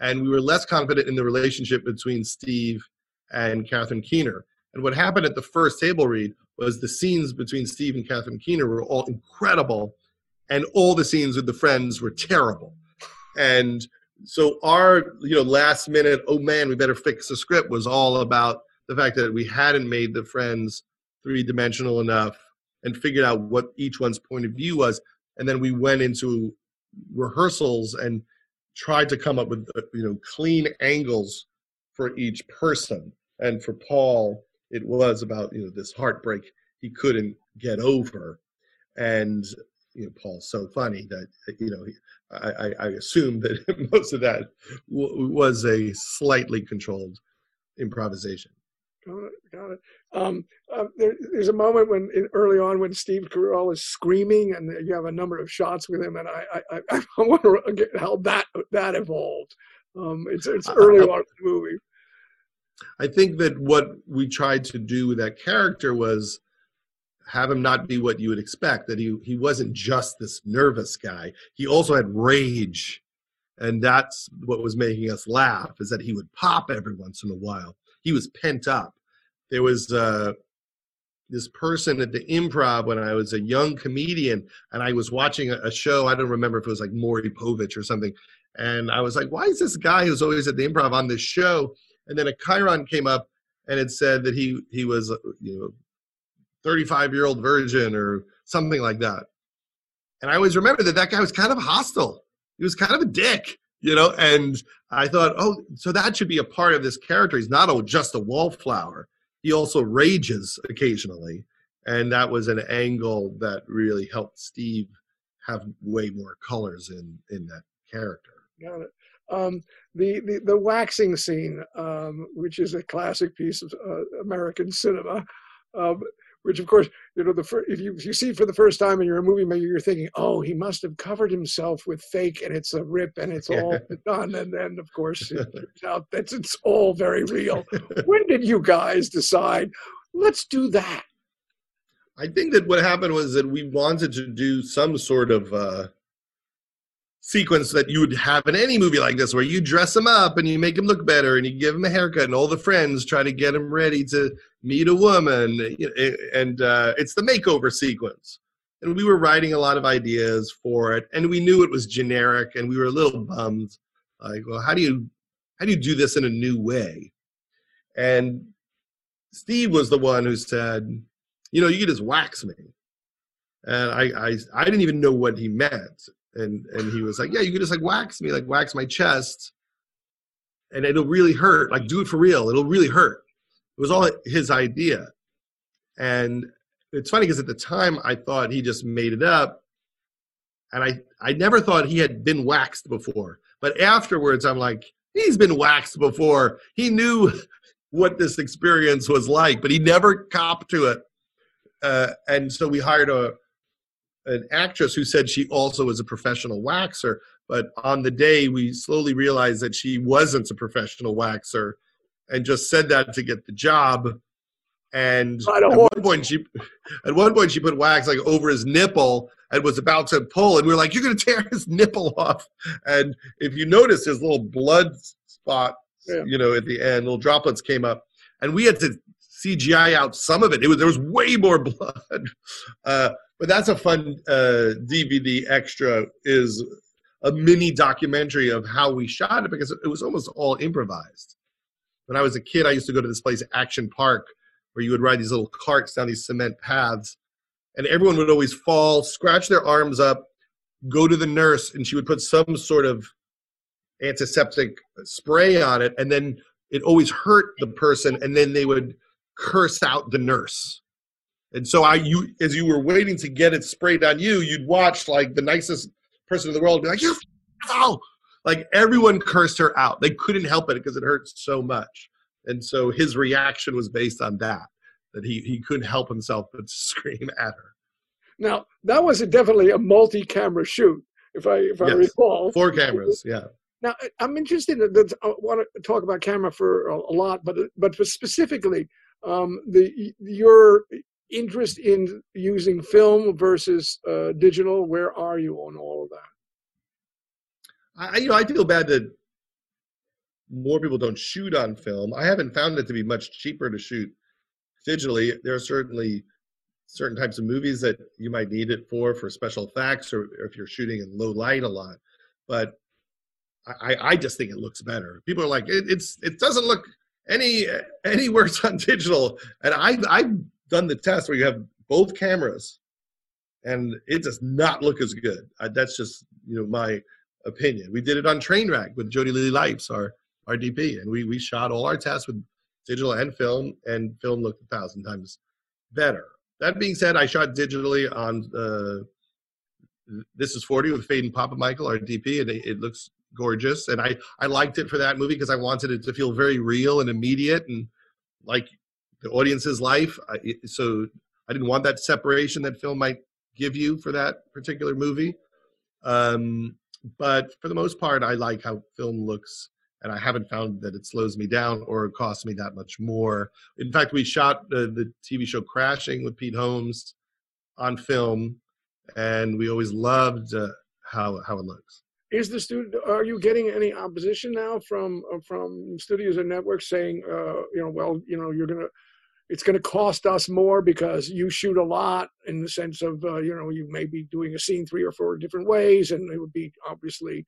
and we were less confident in the relationship between Steve and Catherine Keener. And what happened at the first table read was the scenes between Steve and Catherine Keener were all incredible, and all the scenes with the friends were terrible. And so our you know last minute, oh man, we better fix the script was all about the fact that we hadn't made the friends three dimensional enough and figured out what each one's point of view was. And then we went into rehearsals and tried to come up with uh, you know clean angles for each person. And for Paul, it was about you know this heartbreak he couldn't get over, and you know Paul's so funny that you know I, I assume that most of that w- was a slightly controlled improvisation. Got it. Got it. Um, uh, there, there's a moment when in, early on when Steve Carell is screaming, and you have a number of shots with him, and I I, I, I wonder how that that evolved. Um, it's it's early on in the movie. I think that what we tried to do with that character was have him not be what you would expect. That he he wasn't just this nervous guy. He also had rage, and that's what was making us laugh. Is that he would pop every once in a while. He was pent up there was uh, this person at the improv when I was a young comedian, and I was watching a, a show. I don't remember if it was like Maury Povich or something, And I was like, why is this guy who's always at the improv on this show? And then a chyron came up and it said that he he was you know 35 year old virgin or something like that. And I always remember that that guy was kind of hostile. He was kind of a dick, you know. And I thought, oh, so that should be a part of this character. He's not a, just a wallflower. He also rages occasionally, and that was an angle that really helped Steve have way more colors in in that character. Got it. Um, the, the the waxing scene, um, which is a classic piece of uh, American cinema, um, which of course you know the fir- if you if you see it for the first time and you're a movie maker, you're thinking, oh, he must have covered himself with fake, and it's a rip, and it's all done, and then of course it turns out that it's all very real. when did you guys decide? Let's do that. I think that what happened was that we wanted to do some sort of uh, sequence that you would have in any movie like this, where you dress him up and you make him look better and you give him a haircut, and all the friends try to get him ready to meet a woman, and uh, it's the makeover sequence. And we were writing a lot of ideas for it, and we knew it was generic, and we were a little bummed. Like, well, how do you how do you do this in a new way? And Steve was the one who said, you know, you could just wax me. And I, I, I didn't even know what he meant and and he was like, yeah, you can just like wax me, like wax my chest, and it'll really hurt. Like do it for real. It'll really hurt. It was all his idea, and it's funny because at the time I thought he just made it up, and I I never thought he had been waxed before. But afterwards, I'm like, he's been waxed before. He knew what this experience was like, but he never copped to it. Uh, and so we hired a an actress who said she also was a professional waxer. But on the day, we slowly realized that she wasn't a professional waxer, and just said that to get the job. And at one point, she at one point she put wax like over his nipple and was about to pull, and we were like, "You're going to tear his nipple off!" And if you notice, his little blood spot, yeah. you know, at the end, little droplets came up, and we had to CGI out some of it. It was there was way more blood. Uh, but that's a fun uh, DVD extra. Is a mini documentary of how we shot it because it was almost all improvised. When I was a kid, I used to go to this place, Action Park, where you would ride these little carts down these cement paths, and everyone would always fall, scratch their arms up, go to the nurse, and she would put some sort of antiseptic spray on it, and then it always hurt the person, and then they would curse out the nurse. And so I, you, as you were waiting to get it sprayed on you, you'd watch like the nicest person in the world be like, "You, oh!" Like everyone cursed her out. They couldn't help it because it hurt so much. And so his reaction was based on that, that he he couldn't help himself but scream at her. Now that was a, definitely a multi-camera shoot, if I if I recall. Four cameras, yeah. Now I'm interested. In, I want to talk about camera for a, a lot, but but specifically, um, the your interest in using film versus uh, digital? Where are you on all of that? I, you know, I feel bad that more people don't shoot on film. I haven't found it to be much cheaper to shoot digitally. There are certainly certain types of movies that you might need it for, for special effects, or, or if you're shooting in low light a lot. But I, I just think it looks better. People are like, it, it's it doesn't look any any worse on digital, and I I've done the test where you have both cameras, and it does not look as good. I, that's just you know my opinion. We did it on Trainwreck with Jody Lee Lipes, our our DP, and we we shot all our tests with digital and film, and film looked a thousand times better. That being said, I shot digitally on uh, This Is 40 with Phedon Papamichael, our DP, and it, it looks gorgeous. And I, I liked it for that movie because I wanted it to feel very real and immediate and like the audience's life. I, so I didn't want that separation that film might give you for that particular movie. Um, but for the most part, I like how film looks, and I haven't found that it slows me down or costs me that much more. In fact, we shot the, the TV show Crashing with Pete Holmes on film, and we always loved uh, how how it looks is the studio are you getting any opposition now from uh, from studios and networks saying uh, you know well you know you're gonna it's going to cost us more because you shoot a lot in the sense of uh, you know you may be doing a scene three or four different ways and it would be obviously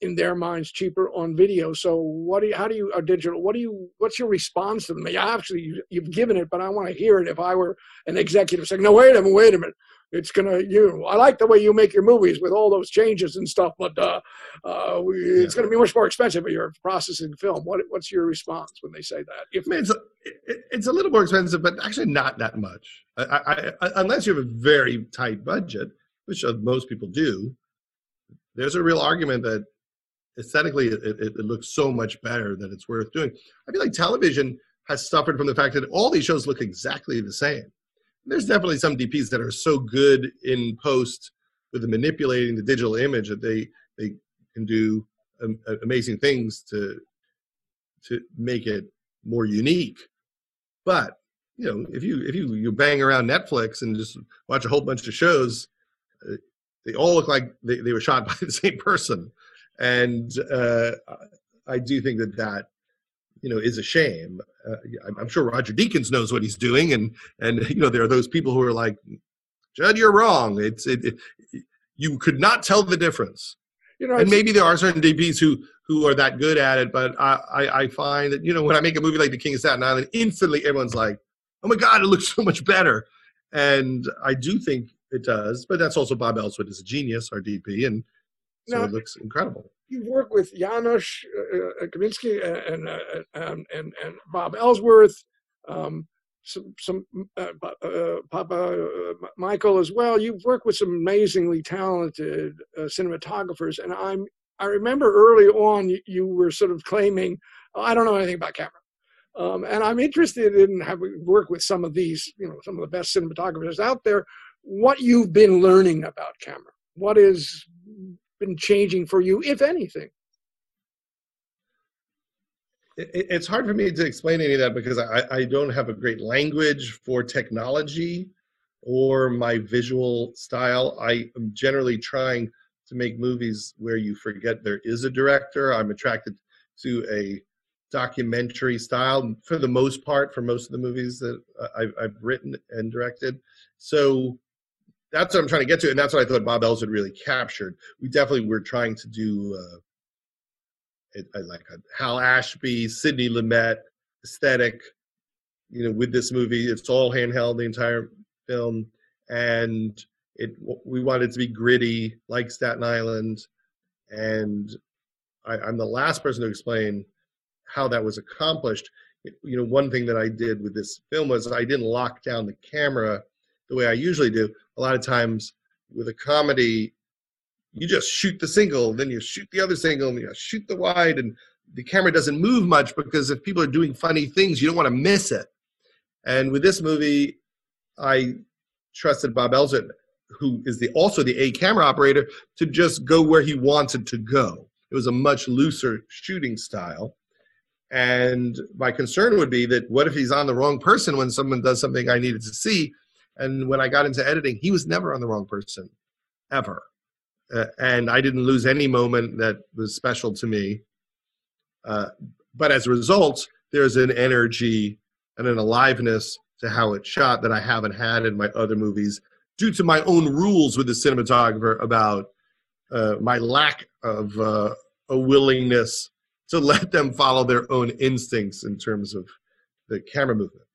in their minds cheaper on video. So what do you, how do you, or digital, what do you, what's your response to them? Yeah, actually you've given it, but I want to hear it. If I were an executive saying, no, wait a minute, wait a minute. It's gonna you. I like the way you make your movies with all those changes and stuff, but uh, uh, we, yeah. it's gonna be much more expensive. But you're processing film. What, what's your response when they say that? If I mean, it's a, it's a little more expensive, but actually not that much. I, I, I, unless you have a very tight budget, which most people do, there's a real argument that aesthetically it, it, it, looks so much better that it's worth doing. I feel like television has suffered from the fact that all these shows look exactly the same. There's definitely some DPs that are so good in post with the manipulating the digital image that they they can do um, amazing things to to make it more unique. But you know, if you if you you bang around Netflix and just watch a whole bunch of shows, uh, they all look like they, they were shot by the same person and uh, I do think that that you know is a shame. Uh, I'm sure Roger Deakins knows what he's doing, and and you know there are those people who are like, Judd, you're wrong. It's it, it you could not tell the difference. You know, and maybe there are certain DPs who who are that good at it, but I, I, I find that you know when I make a movie like The King of Staten Island, instantly everyone's like, oh my god, it looks so much better, and I do think it does. But that's also Bob Elswit is a genius, our DP, and so now, it looks incredible. You work with Janusz uh, uh Kaminski and, uh, and, and, and Bob Elswit, um, some, some uh, uh, Papa uh, Michael as well. You've worked with some amazingly talented cinematographers, and I'm I remember early on you, you were sort of claiming, oh, I don't know anything about camera. Um, and I'm interested in having worked with some of these, you know, some of the best cinematographers out there. What you've been learning about camera? What has been changing for you, if anything? It's hard for me to explain any of that because I, I don't have a great language for technology or my visual style. I am generally trying to make movies where you forget there is a director. I'm attracted to a documentary style for the most part for most of the movies that I've, I've written and directed. So that's what I'm trying to get to, and that's what I thought Bob Elswit really captured. We definitely were trying to do uh, like a Hal Ashby, Sidney Lumet aesthetic. You know, with this movie, it's all handheld the entire film, and it we wanted to be gritty like Staten Island, and I, I'm the last person to explain how that was accomplished. You know, one thing that I did with this film was I didn't lock down the camera the way I usually do. A lot of times with a comedy, you just shoot the single, then you shoot the other single, and you shoot the wide, and the camera doesn't move much because if people are doing funny things, you don't want to miss it. And with this movie, I trusted Bob Elswit, who is the also the A camera operator, to just go where he wanted to go. It was a much looser shooting style. And my concern would be that what if he's on the wrong person when someone does something I needed to see? And when I got into editing, he was never on the wrong person, ever. Uh, and I didn't lose any moment that was special to me. Uh, but as a result, there's an energy and an aliveness to how it's shot that I haven't had in my other movies due to my own rules with the cinematographer about uh, my lack of uh, a willingness to let them follow their own instincts in terms of the camera movement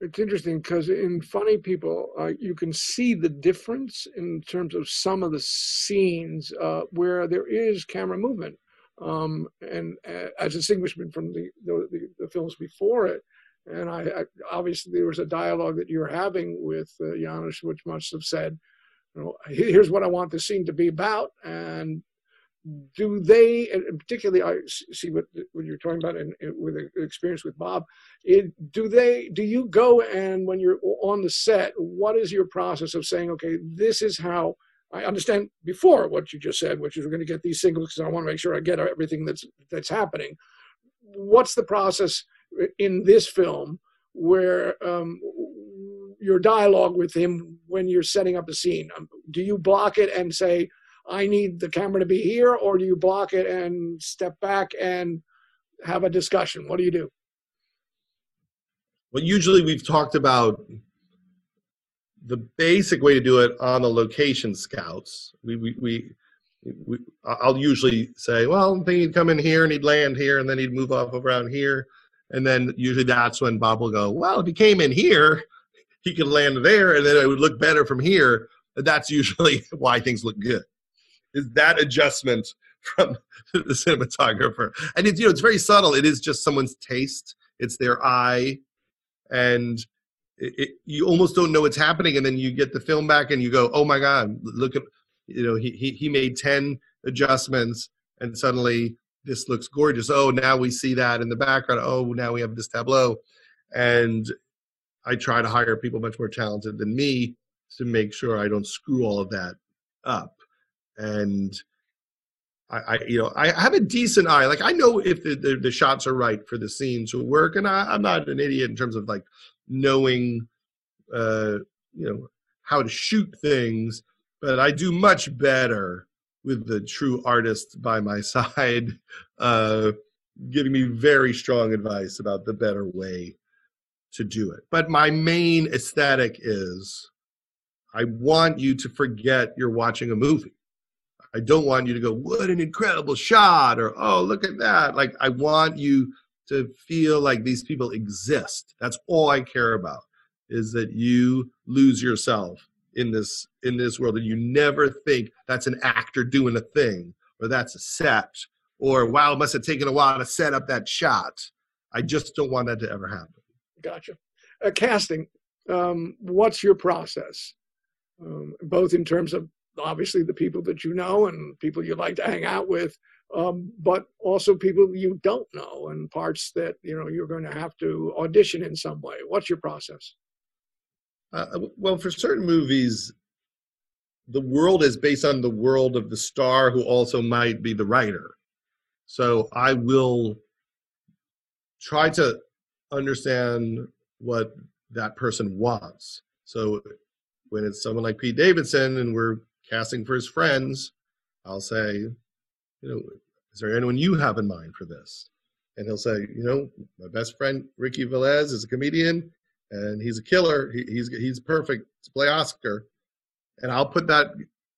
it's interesting because in funny people uh, you can see the difference in terms of some of the scenes uh, where there is camera movement. Um, and uh, as distinguishment from the, the, the, films before it and I, I, obviously there was a dialogue that you're having with uh, Janusz which must have said you know, here's what I want the scene to be about and do they, and particularly I see what, what you're talking about and with experience with Bob, it, do they, do you go and when you're on the set, what is your process of saying, okay, this is how I understand before what you just said, which is we're going to get these singles because I want to make sure I get everything that's that's happening. What's the process in this film where um, your dialogue with him when you're setting up a scene? Um, do you block it and say, I need the camera to be here, or do you block it and step back and have a discussion? What do you do? Well, usually we've talked about the basic way to do it on the location scouts. We, we, we we, I'll usually say, well, I think he'd come in here and he'd land here and then he'd move off around here. And then usually that's when Bob will go, well, if he came in here, he could land there and then it would look better from here. That's usually why things look good. Is that adjustment from the cinematographer? And it's you know it's very subtle. It is just someone's taste. It's their eye, and it, it, you almost don't know what's happening. And then you get the film back and you go, oh my god, look at you know he he, he made ten adjustments and suddenly this looks gorgeous. Oh, now we see that in the background. Oh, now we have this tableau. And I try to hire people much more talented than me to make sure I don't screw all of that up. And I, I you know, I have a decent eye. Like I know if the, the, the shots are right for the scene to work, and I, I'm not an idiot in terms of like knowing, uh, you know, how to shoot things. But I do much better with the true artist by my side, uh, giving me very strong advice about the better way to do it. But my main aesthetic is I want you to forget you're watching a movie. I don't want you to go, what an incredible shot, or oh, look at that. Like, I want you to feel like these people exist. That's all I care about is that you lose yourself in this in this world and you never think that's an actor doing a thing or that's a set or wow it must have taken a while to set up that shot i just don't want that to ever happen gotcha uh, casting um, what's your process um, both in terms of obviously the people that you know and people you like to hang out with um, but also people you don't know and parts that you know you're going to have to audition in some way what's your process uh, well, for certain movies, the world is based on the world of the star who also might be the writer. So I will try to understand what that person wants. So when it's someone like Pete Davidson and we're casting for his friends, I'll say, you know, is there anyone you have in mind for this? And he'll say, you know, my best friend Ricky Velez is a comedian and he's a killer. He, he's he's perfect to play Oscar, and I'll put that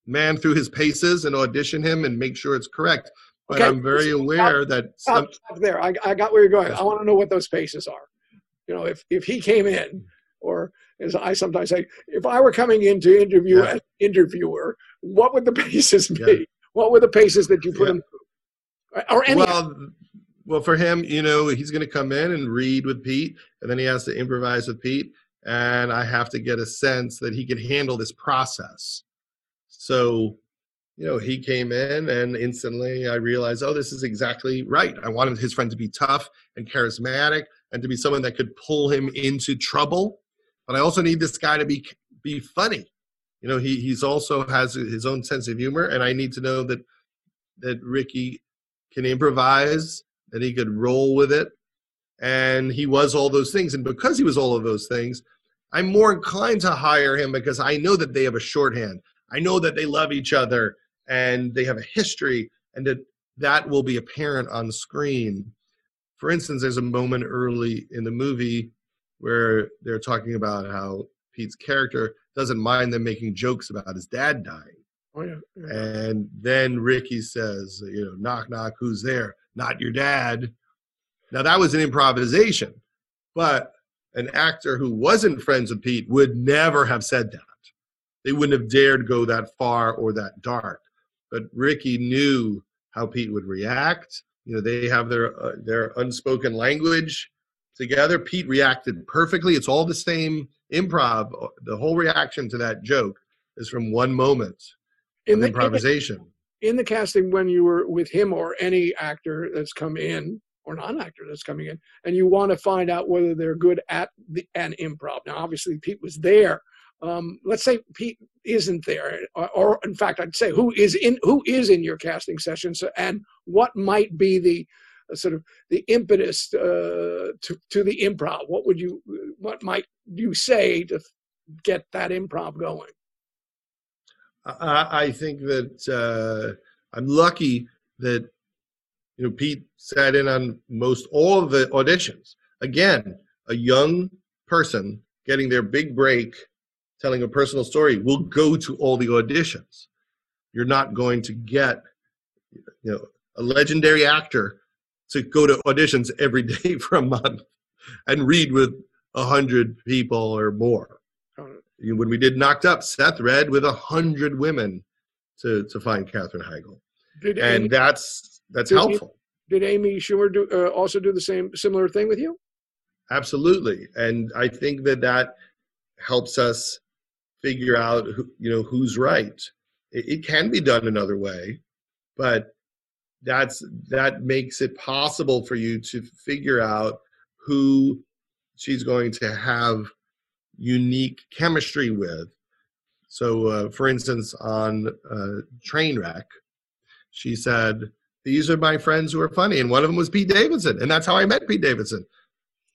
man through his paces and audition him and make sure it's correct. But okay. I'm very aware that some, there. I, I got where you're going. I want to know what those paces are. You know, if if he came in, or as I sometimes say, if I were coming in to interview yeah. an interviewer, what would the paces be? Yeah. What were the paces that you put yeah. him through? Or any. Well, well, for him, you know, he's going to come in and read with Pete, and then he has to improvise with Pete, and I have to get a sense that he can handle this process. So, you know, he came in, and instantly I realized, oh, this is exactly right. I wanted his friend to be tough and charismatic, and to be someone that could pull him into trouble. But I also need this guy to be be funny. You know, he he's also has his own sense of humor, and I need to know that that Ricky can improvise that he could roll with it. And he was all those things. And because he was all of those things, I'm more inclined to hire him because I know that they have a shorthand. I know that they love each other and they have a history and that that will be apparent on screen. For instance, there's a moment early in the movie where they're talking about how Pete's character doesn't mind them making jokes about his dad dying. Oh, yeah. yeah. And then Ricky says, you know, knock, knock, who's there? not your dad. Now that was an improvisation, but an actor who wasn't friends with Pete would never have said that. They wouldn't have dared go that far or that dark. But Ricky knew how Pete would react. You know, they have their uh, their unspoken language together. Pete reacted perfectly. It's all the same improv. The whole reaction to that joke is from one moment in the, improvisation in the casting when you were with him or any actor that's come in or non-actor that's coming in and you want to find out whether they're good at the, an improv now obviously pete was there um, let's say pete isn't there or, or, in fact i'd say who is in who is in your casting sessions and what might be the sort of the impetus uh, to, to the improv what would you what might you say to get that improv going I, I think that uh, I'm lucky that you know Pete sat in on most all of the auditions. Again, a young person getting their big break, telling a personal story, will go to all the auditions. you're not going to get you know a legendary actor to go to auditions every day for a month and read with a hundred people or more. When we did Knocked Up, Seth read with a hundred women to to find Katherine Heigl, did and Amy, that's that's did helpful. did Amy Schumer do, uh, also do the same similar thing with you? Absolutely, and I think that that helps us figure out who, you know who's right. It, it can be done another way, but that's that makes it possible for you to figure out who she's going to have unique chemistry with. So, uh, for instance, on uh, Trainwreck, she said, These are my friends who are funny. And one of them was Pete Davidson. And that's how I met Pete Davidson.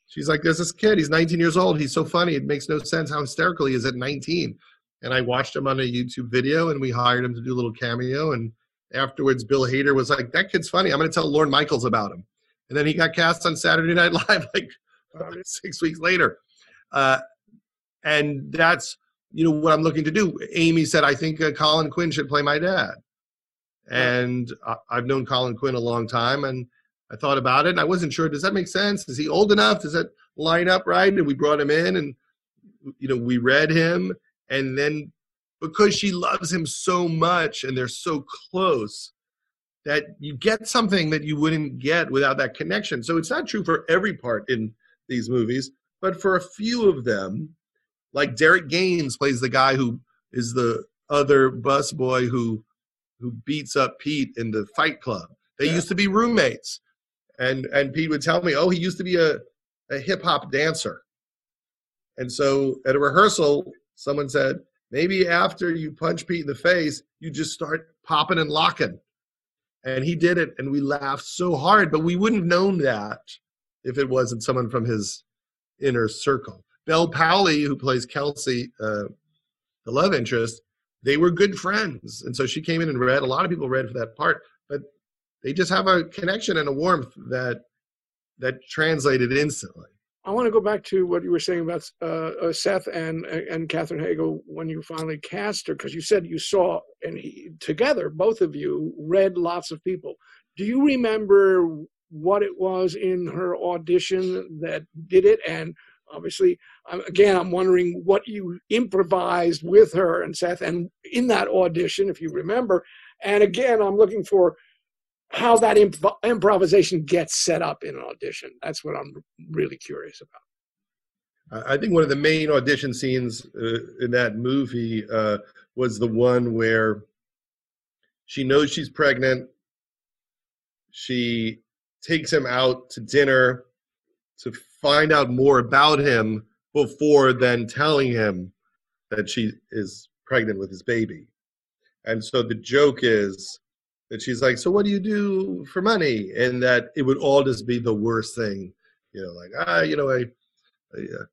She's like, There's this kid. He's 19 years old. He's so funny. It makes no sense how hysterical he is at 19. And I watched him on a YouTube video and we hired him to do a little cameo. And afterwards, Bill Hader was like, That kid's funny. I'm going to tell Lorne Michaels about him. And then he got cast on Saturday Night Live like six weeks later. Uh, and that's you know what I'm looking to do. Amy said, I think uh, Colin Quinn should play my dad, and I, I've known Colin Quinn a long time, and I thought about it, and I wasn't sure. Does that make sense? Is he old enough? Does that line up right? And we brought him in, and you know we read him, and then because she loves him so much, and they're so close. That you get something that you wouldn't get without that connection. So it's not true for every part in these movies, but for a few of them, like Derek Gaines plays the guy who is the other busboy who who beats up Pete in the fight club. They yeah. used to be roommates. And and Pete would tell me, "Oh, he used to be a a hip hop dancer." And so at a rehearsal, someone said, "Maybe after you punch Pete in the face, you just start popping and locking." And he did it and we laughed so hard, but we wouldn't have known that if it wasn't someone from his inner circle. Bel Powley, who plays Kelsey, uh, the love interest, they were good friends. And so she came in and read. A lot of people read for that part, but they just have a connection and a warmth that that translated instantly. I want to go back to what you were saying about uh, uh, Seth and and Katherine Heigl when you finally cast her, because you said you saw and he, together, both of you read lots of people. Do you remember what it was in her audition that did it, and obviously again i'm wondering what you improvised with her and seth and in that audition if you remember and again i'm looking for how that imp- improvisation gets set up in an audition. That's what i'm really curious about. I think one of the main audition scenes uh, in that movie uh, was the one where she knows she's pregnant. She takes him out to dinner to find out more about him before then telling him that she is pregnant with his baby. And so the joke is that she's like, So what do you do for money? And that it would all just be the worst thing. You know, like, ah, you know, I,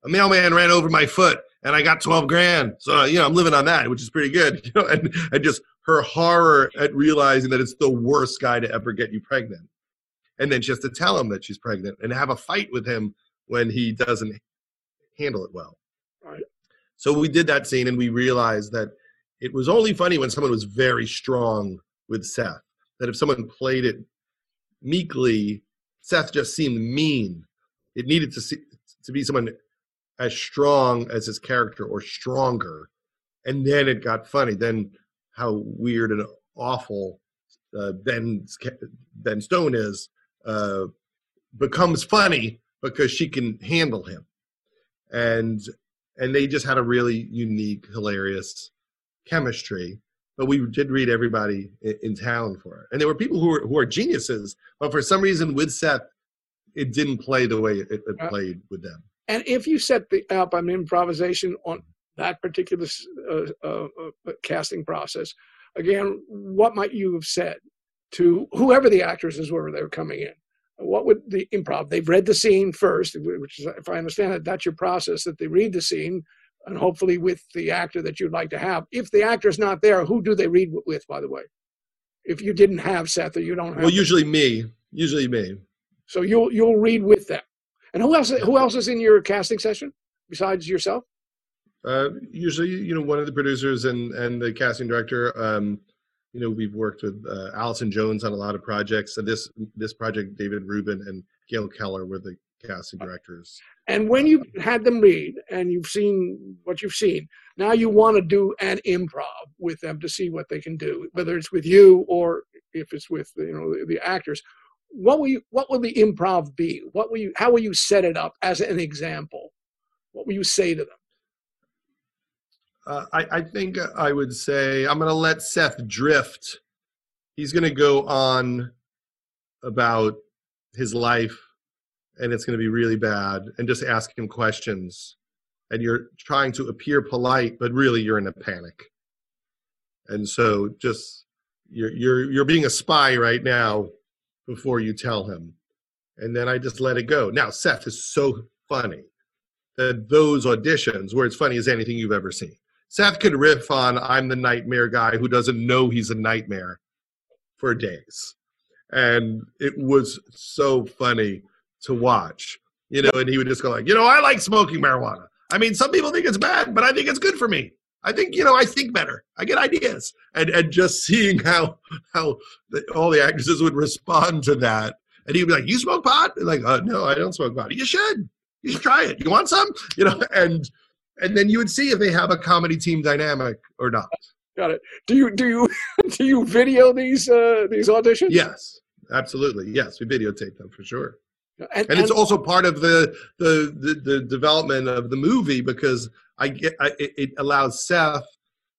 a mailman ran over my foot and I got 12 grand. So, you know, I'm living on that, which is pretty good. You know, and, and just her horror at realizing that it's the worst guy to ever get you pregnant. And then she has to tell him that she's pregnant and have a fight with him when he doesn't handle it well. Right. So we did that scene and we realized that it was only funny when someone was very strong with Seth. That if someone played it meekly, Seth just seemed mean. It needed to see, to be someone as strong as his character or stronger, and then it got funny. Then how weird and awful uh, Ben Ben Stone is uh, becomes funny because she can handle him and and they just had a really unique hilarious chemistry but we did read everybody in, in town for it and there were people who were who are geniuses but for some reason with seth it didn't play the way it, it uh, played with them and if you set the up an improvisation on that particular uh, uh, uh, casting process again what might you have said to whoever the actresses were they were coming in what would the improv? They've read the scene first, which is, if I understand it, that's your process. That they read the scene, and hopefully with the actor that you'd like to have. If the actor's not there, who do they read with? By the way, if you didn't have Seth or you don't have, well, usually me, usually me. So you'll you'll read with them. And who else? Who else is in your casting session besides yourself? Uh, usually, you know, one of the producers and and the casting director. Um, you know, we've worked with uh, Allison Jones on a lot of projects. And this this project, David Rubin and Gayle Keller were the casting directors. And when you've had them read and you've seen what you've seen, now you want to do an improv with them to see what they can do, whether it's with you or if it's with you know the, the actors. What will you, what will the improv be? What will you how will you set it up as an example? What will you say to them? Uh, I, I think I would say I'm going to let Seth drift. He's going to go on about his life and it's going to be really bad and just ask him questions. And you're trying to appear polite but really you're in a panic. And so just you're you're you're being a spy right now before you tell him. And then i just let it go. Now seth is so funny that those auditions were as funny as anything you've ever seen. Seth could riff on i'm the nightmare guy who doesn't know he's a nightmare for days. And it was so funny to watch. You know, and he would just go like, you know, I like smoking marijuana. I mean, some people think it's bad, but I think it's good for me. I think you know, I think better. I get ideas, and and just seeing how how the, all the actresses would respond to that, and he'd be like, "You smoke pot?" like, uh, "No, I don't smoke pot." You should. You should try it. You want some? You know, and and then you would see if they have a comedy team dynamic or not. Got it. Do you do you do you video these uh, these auditions? Yes, absolutely. Yes, we videotape them for sure. And, and, it's also part of the, the, the the development of the movie because I get I, it allows Seth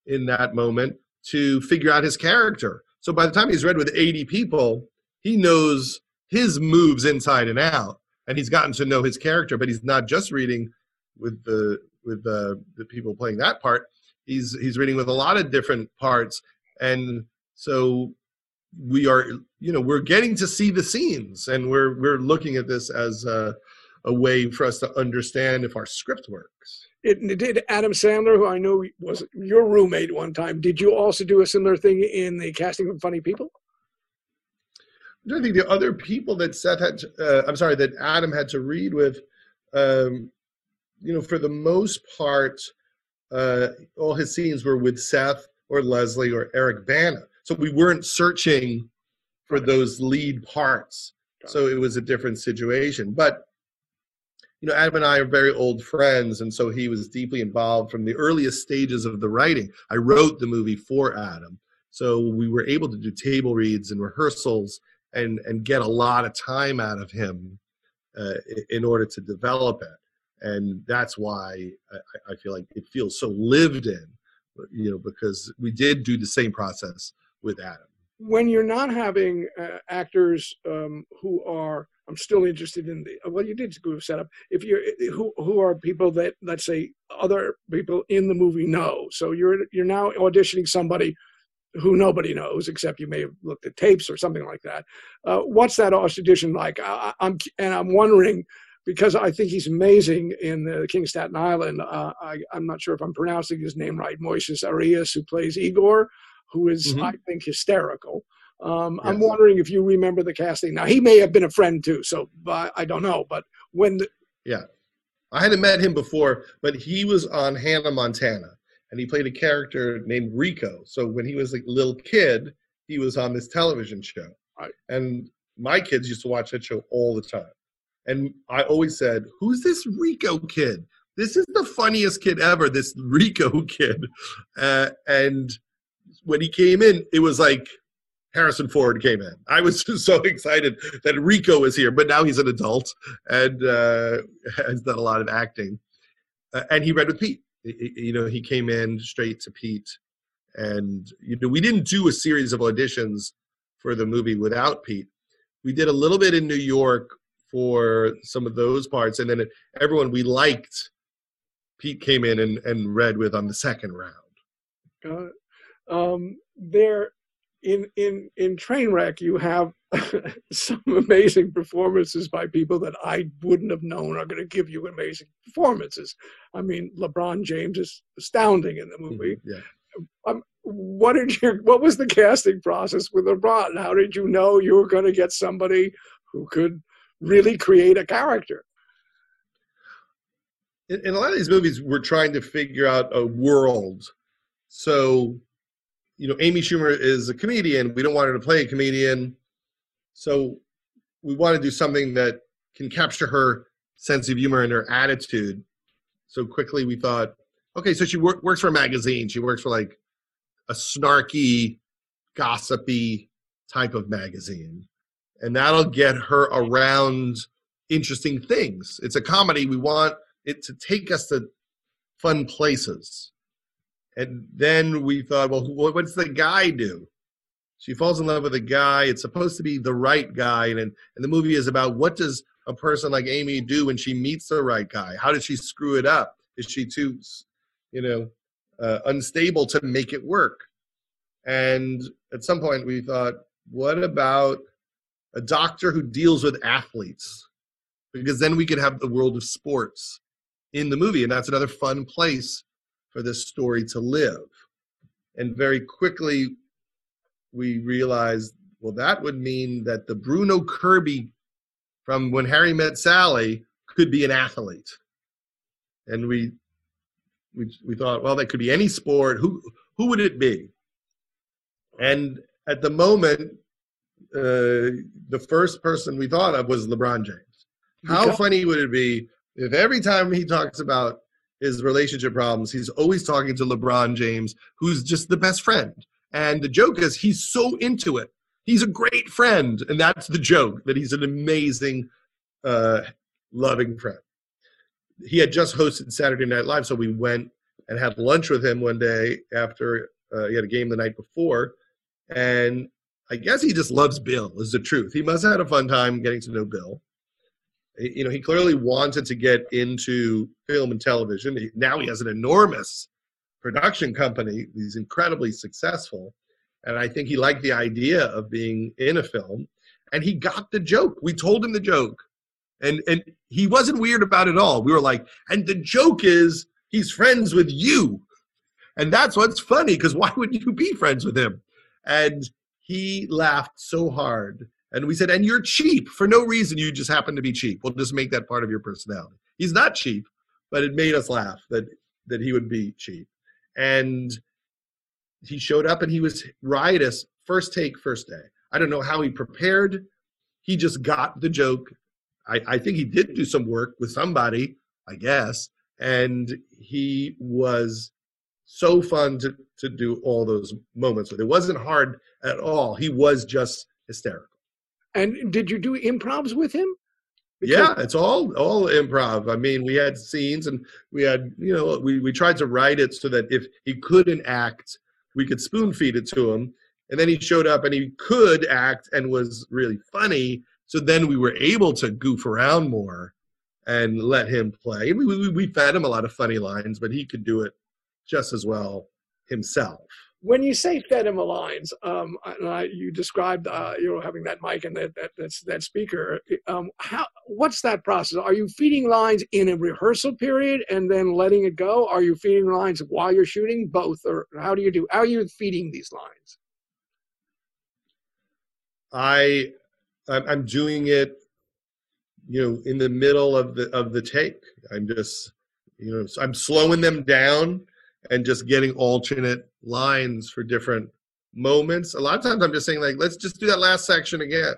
in that moment to figure out his character. So by the time he's read with 80 people, he knows his moves inside and out, and he's gotten to know his character. But he's not just reading with the with the the people playing that part. He's he's reading with a lot of different parts, and so we are you know we're getting to see the scenes and we're we're looking at this as a, a way for us to understand if our script works. It, did adam sandler who i know was your roommate one time did you also do a similar thing in the casting of funny people? I think the other people that seth had to, uh, i'm sorry that adam had to read with um, you know for the most part uh, all his scenes were with seth or leslie or eric bana so we weren't searching for those lead parts. So it was a different situation. But you know, Adam and I are very old friends, and so he was deeply involved from the earliest stages of the writing. I wrote the movie for Adam, so we were able to do table reads and rehearsals and and get a lot of time out of him uh, in order to develop it. And that's why I, I feel like it feels so lived in, you know, because we did do the same process with Adam. When you're not having uh, actors um, who are, I'm still interested in the. Well, you did go set up. If you're who who are people that let's say other people in the movie know. So you're you're now auditioning somebody who nobody knows except you may have looked at tapes or something like that. Uh, what's that audition like? I, am and I'm wondering because I think he's amazing in the King of Staten Island. Uh, I, am not sure if I'm pronouncing his name right. Moises Arias, who plays Igor who is, mm-hmm. I think, hysterical. Um, yes. I'm wondering if you remember the casting. Now he may have been a friend too, so I, I don't know. But when the yeah, I hadn't met him before, but he was on Hannah Montana, and he played a character named Rico. So when he was a little kid, he was on this television show, right. and my kids used to watch that show all the time. And I always said, "Who's this Rico kid? This is the funniest kid ever. This Rico kid," uh, and when he came in, it was like Harrison Ford came in. I was just so excited that Rico was here, but now he's an adult and uh, has done a lot of acting. Uh, and he read with Pete. You know, he came in straight to Pete, and you know, we didn't do a series of auditions for the movie without Pete. We did a little bit in New York for some of those parts, and then everyone we liked, Pete came in and, and read with on the second round. Got it um, there in in in Trainwreck you have some amazing performances by people that I wouldn't have known are going to give you amazing performances. I mean, LeBron James is astounding in the mm-hmm, movie. Yeah. Um, what did you? What was the casting process with LeBron? How did you know you were going to get somebody who could really create a character? In, in a lot of these movies, we're trying to figure out a world. So you know, Amy Schumer is a comedian. We don't want her to play a comedian. So we want to do something that can capture her sense of humor and her attitude. So quickly we thought, okay, so she wor- works for a magazine. She works for like a snarky, gossipy type of magazine. And that'll get her around interesting things. It's a comedy. We want it to take us to fun places. And then we thought, well, what's the guy do? She falls in love with a guy. It's supposed to be the right guy, and and the movie is about what does a person like Amy do when she meets the right guy? How does she screw it up? Is she too, you know, uh, unstable to make it work? And at some point, we thought, what about a doctor who deals with athletes? Because then we could have the world of sports in the movie, and that's another fun place for this story to live. And very quickly, we realized, well, that would mean that the Bruno Kirby from When Harry Met Sally could be an athlete. And we we we thought, well, that could be any sport. Who who would it be? And at the moment, uh, the first person we thought of was LeBron James. How funny would it be if every time he talks about his relationship problems, he's always talking to LeBron James, who's just the best friend. And the joke is he's so into it. He's a great friend. And that's the joke that he's an amazing, uh, loving friend. He had just hosted Saturday Night Live, so we went and had lunch with him one day after uh, he had a game the night before. And I guess he just loves Bill, is the truth. He must have had a fun time getting to know Bill you know, he clearly wanted to get into film and television. He, now he has an enormous production company. He's incredibly successful. And I think he liked the idea of being in a film. And he got the joke. We told him the joke. And and he wasn't weird about it all. We were like, and the joke is he's friends with you. And that's what's funny, because why would you be friends with him? And he laughed so hard and we said, and you're cheap for no reason. You just happen to be cheap. We'll just make that part of your personality. He's not cheap, but it made us laugh that that he would be cheap. And he showed up and he was riotous first take, first day. I don't know how he prepared. He just got the joke. I, I think he did do some work with somebody, I guess. And he was so fun to, to do all those moments with. It wasn't hard at all. He was just hysterical. And did you do improvs with him? Because yeah, it's all all improv. I mean, we had scenes and we had, you know, we, we tried to write it so that if he couldn't act, we could spoon feed it to him. And then he showed up and he could act and was really funny. So then we were able to goof around more and let him play. We, we, we fed him a lot of funny lines, but he could do it just as well himself when you say fed him lines, um, you described uh, you know having that mic and that that that, that speaker. Um, how what's that process? Are you feeding lines in a rehearsal period and then letting it go? Are you feeding lines while you're shooting? Both, or how do you do? How are you feeding these lines? I I'm doing it, you know, in the middle of the of the take. I'm just you know I'm slowing them down and just getting alternate lines for different moments. A lot of times I'm just saying like, let's just do that last section again.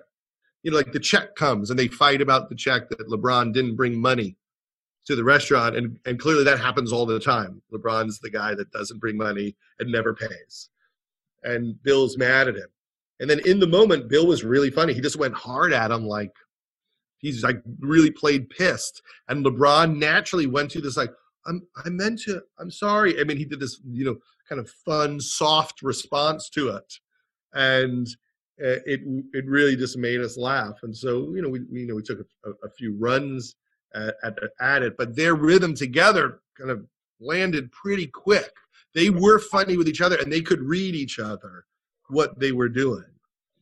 You know, like the check comes and they fight about the check that LeBron didn't bring money to the restaurant, and and clearly that happens all the time. LeBron's the guy that doesn't bring money and never pays, and Bill's mad at him. And then in the moment, Bill was really funny. He just went hard at him, like he's like really played pissed. And LeBron naturally went to this like, I'm I meant to. I'm sorry. I mean, he did this, you know, kind of fun, soft response to it, and uh, it it really just made us laugh. And so, you know, we, we you know we took a, a few runs at, at, at it, but their rhythm together kind of landed pretty quick. They were funny with each other, and they could read each other what they were doing,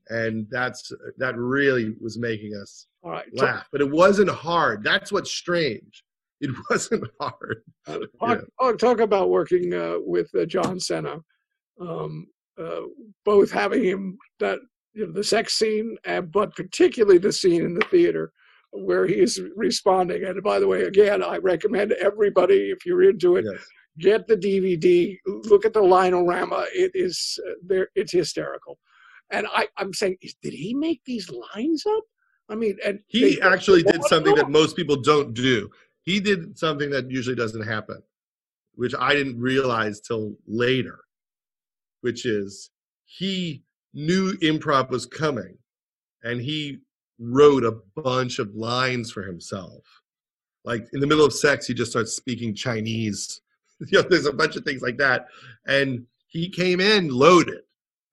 and that's that really was making us laugh. But it wasn't hard. That's what's strange it wasn't hard. Uh, talk, yeah. talk, about working uh, with uh, John Cena, um, uh, both having him that you know, the sex scene, and, but particularly the scene in the theater where he is responding. And by the way, again, I recommend everybody if you're into it, yes. get the DVD, look at the line-o-rama. It is uh, there. It's hysterical. And I, I'm saying, did he make these lines up? I mean, and he actually did something that most people don't do. He did something that usually doesn't happen, which I didn't realize till later, which is he knew improv was coming and he wrote a bunch of lines for himself. Like in the middle of sex, he just starts speaking Chinese. you know, there's a bunch of things like that. And he came in loaded.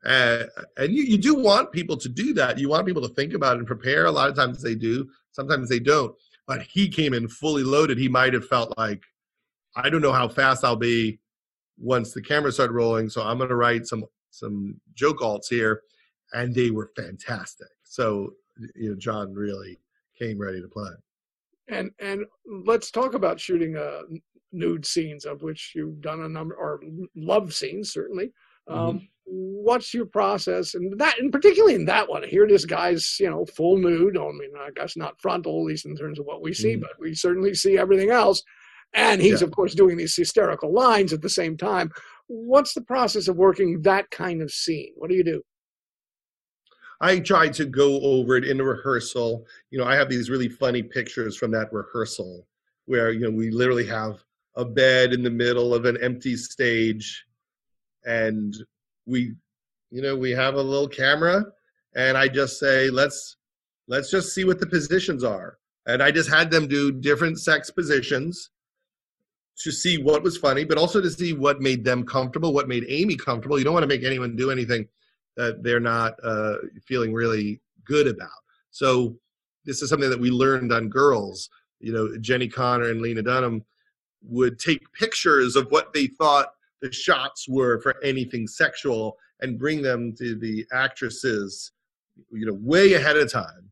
Uh, and you, you do want people to do that. You want people to think about it and prepare. A lot of times they do, sometimes they don't. But he came in fully loaded. He might have felt like, I don't know how fast I'll be once the camera started rolling. So I'm going to write some some joke alts here, and they were fantastic. So you know, John really came ready to play. And and let's talk about shooting uh, nude scenes, of which you've done a number, or love scenes certainly. Um, mm-hmm. What's your process, and that, and particularly in that one, here this guy's you know full nude. I mean, I guess not frontal, at least in terms of what we see, mm-hmm. but we certainly see everything else. And he's yeah. of course doing these hysterical lines at the same time. What's the process of working that kind of scene? What do you do? I tried to go over it in a rehearsal. You know, I have these really funny pictures from that rehearsal where, you know, we literally have a bed in the middle of an empty stage and we, you know, we have a little camera and I just say, let's, let's just see what the positions are. And I just had them do different sex positions to see what was funny, but also to see what made them comfortable, what made Amy comfortable. You don't want to make anyone do anything that they're not uh, feeling really good about. So this is something that we learned on girls. You know, Jenni Konner and Lena Dunham would take pictures of what they thought the shots were for anything sexual and bring them to the actresses, you know, way ahead of time,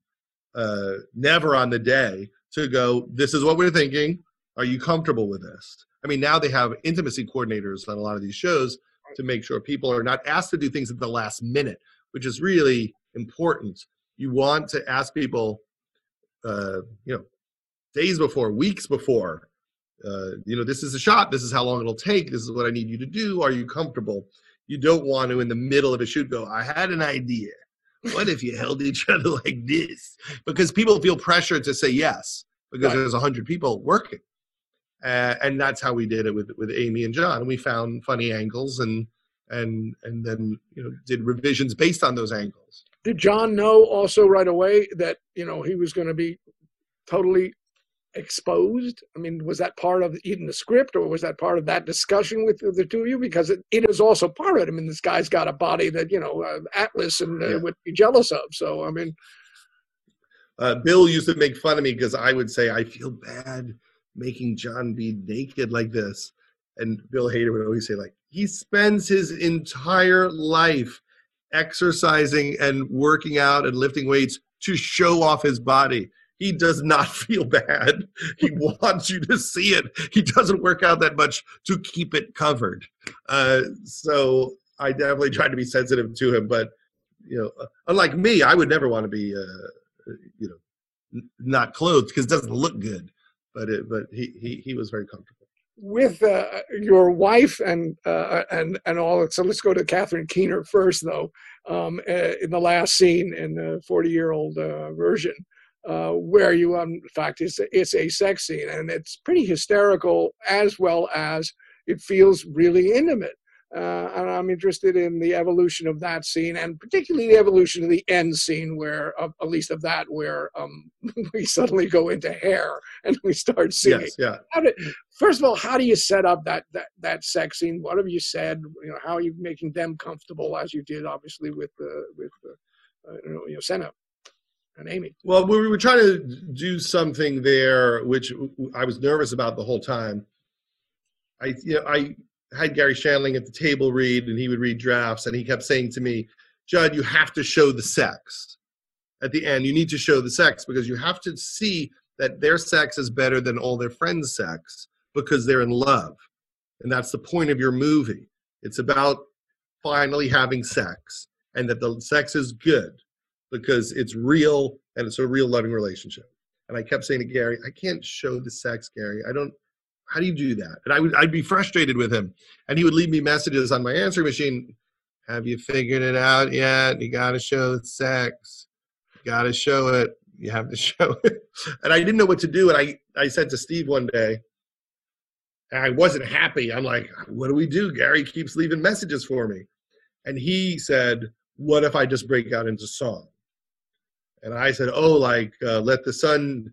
uh, never on the day to go, this is what we're thinking. Are you comfortable with this? I mean, now they have intimacy coordinators on a lot of these shows to make sure people are not asked to do things at the last minute, which is really important. You want to ask people, uh, you know, days before, weeks before, uh, you know, this is a shot. This is how long it'll take. This is what I need you to do. Are you comfortable? You don't want to, in the middle of a shoot, go, I had an idea. What if you held each other like this? Because people feel pressure to say yes because right. there's a hundred people working. Uh, and that's how we did it with with Amy and John. And we found funny angles and and and then you know did revisions based on those angles. Did John know also right away that you know he was going to be totally exposed? I mean, was that part of even the script, or was that part of that discussion with the two of you? Because it, it is also part of it. I mean, this guy's got a body that you know uh, Atlas and uh, yeah. would be jealous of. So I mean, uh, Bill used to make fun of me because I would say I feel bad making John be naked like this. And Bill Hader would always say, like, he spends his entire life exercising and working out and lifting weights to show off his body. He does not feel bad. He wants you to see it. He doesn't work out that much to keep it covered. Uh, so I definitely tried to be sensitive to him. But you know, unlike me, I would never want to be, uh, you know, not clothed because it doesn't look good but it, but he, he he was very comfortable with uh, your wife and uh, and and all. So let's go to Catherine Keener first, though. Um, uh, in the last scene in the forty-year-old uh, virgin, uh, where you, um, in fact, it's a, it's a sex scene, and it's pretty hysterical as well as it feels really intimate. Uh, and I'm interested in the evolution of that scene, and particularly the evolution of the end scene, where uh, at least of that, where um, we suddenly go into hair and we start singing. Yes, yeah. Did, first of all, how do you set up that that that sex scene? What have you said? You know, how are you making them comfortable, as you did, obviously, with uh, with uh, you know, you know, Cena and Amy. Well, we were trying to do something there, which I was nervous about the whole time. I, you know, I had Garry Shandling at the table read, and he would read drafts, and he kept saying to me, Judd, you have to show the sex at the end. You need to show the sex because you have to see that their sex is better than all their friends' sex because they're in love. And that's the point of your movie. It's about finally having sex and that the sex is good because it's real and it's a real loving relationship. And I kept saying to Garry, I can't show the sex, Garry. I don't how do you do that? And I would I'd be frustrated with him, and he would leave me messages on my answering machine. Have you figured it out yet? You got to show the sex. You got to show it. You have to show it. And I didn't know what to do. And I I said to Steve one day, and I wasn't happy. I'm like, what do we do? Garry keeps leaving messages for me. And he said, what if I just break out into song? And I said, oh, like uh, let the sun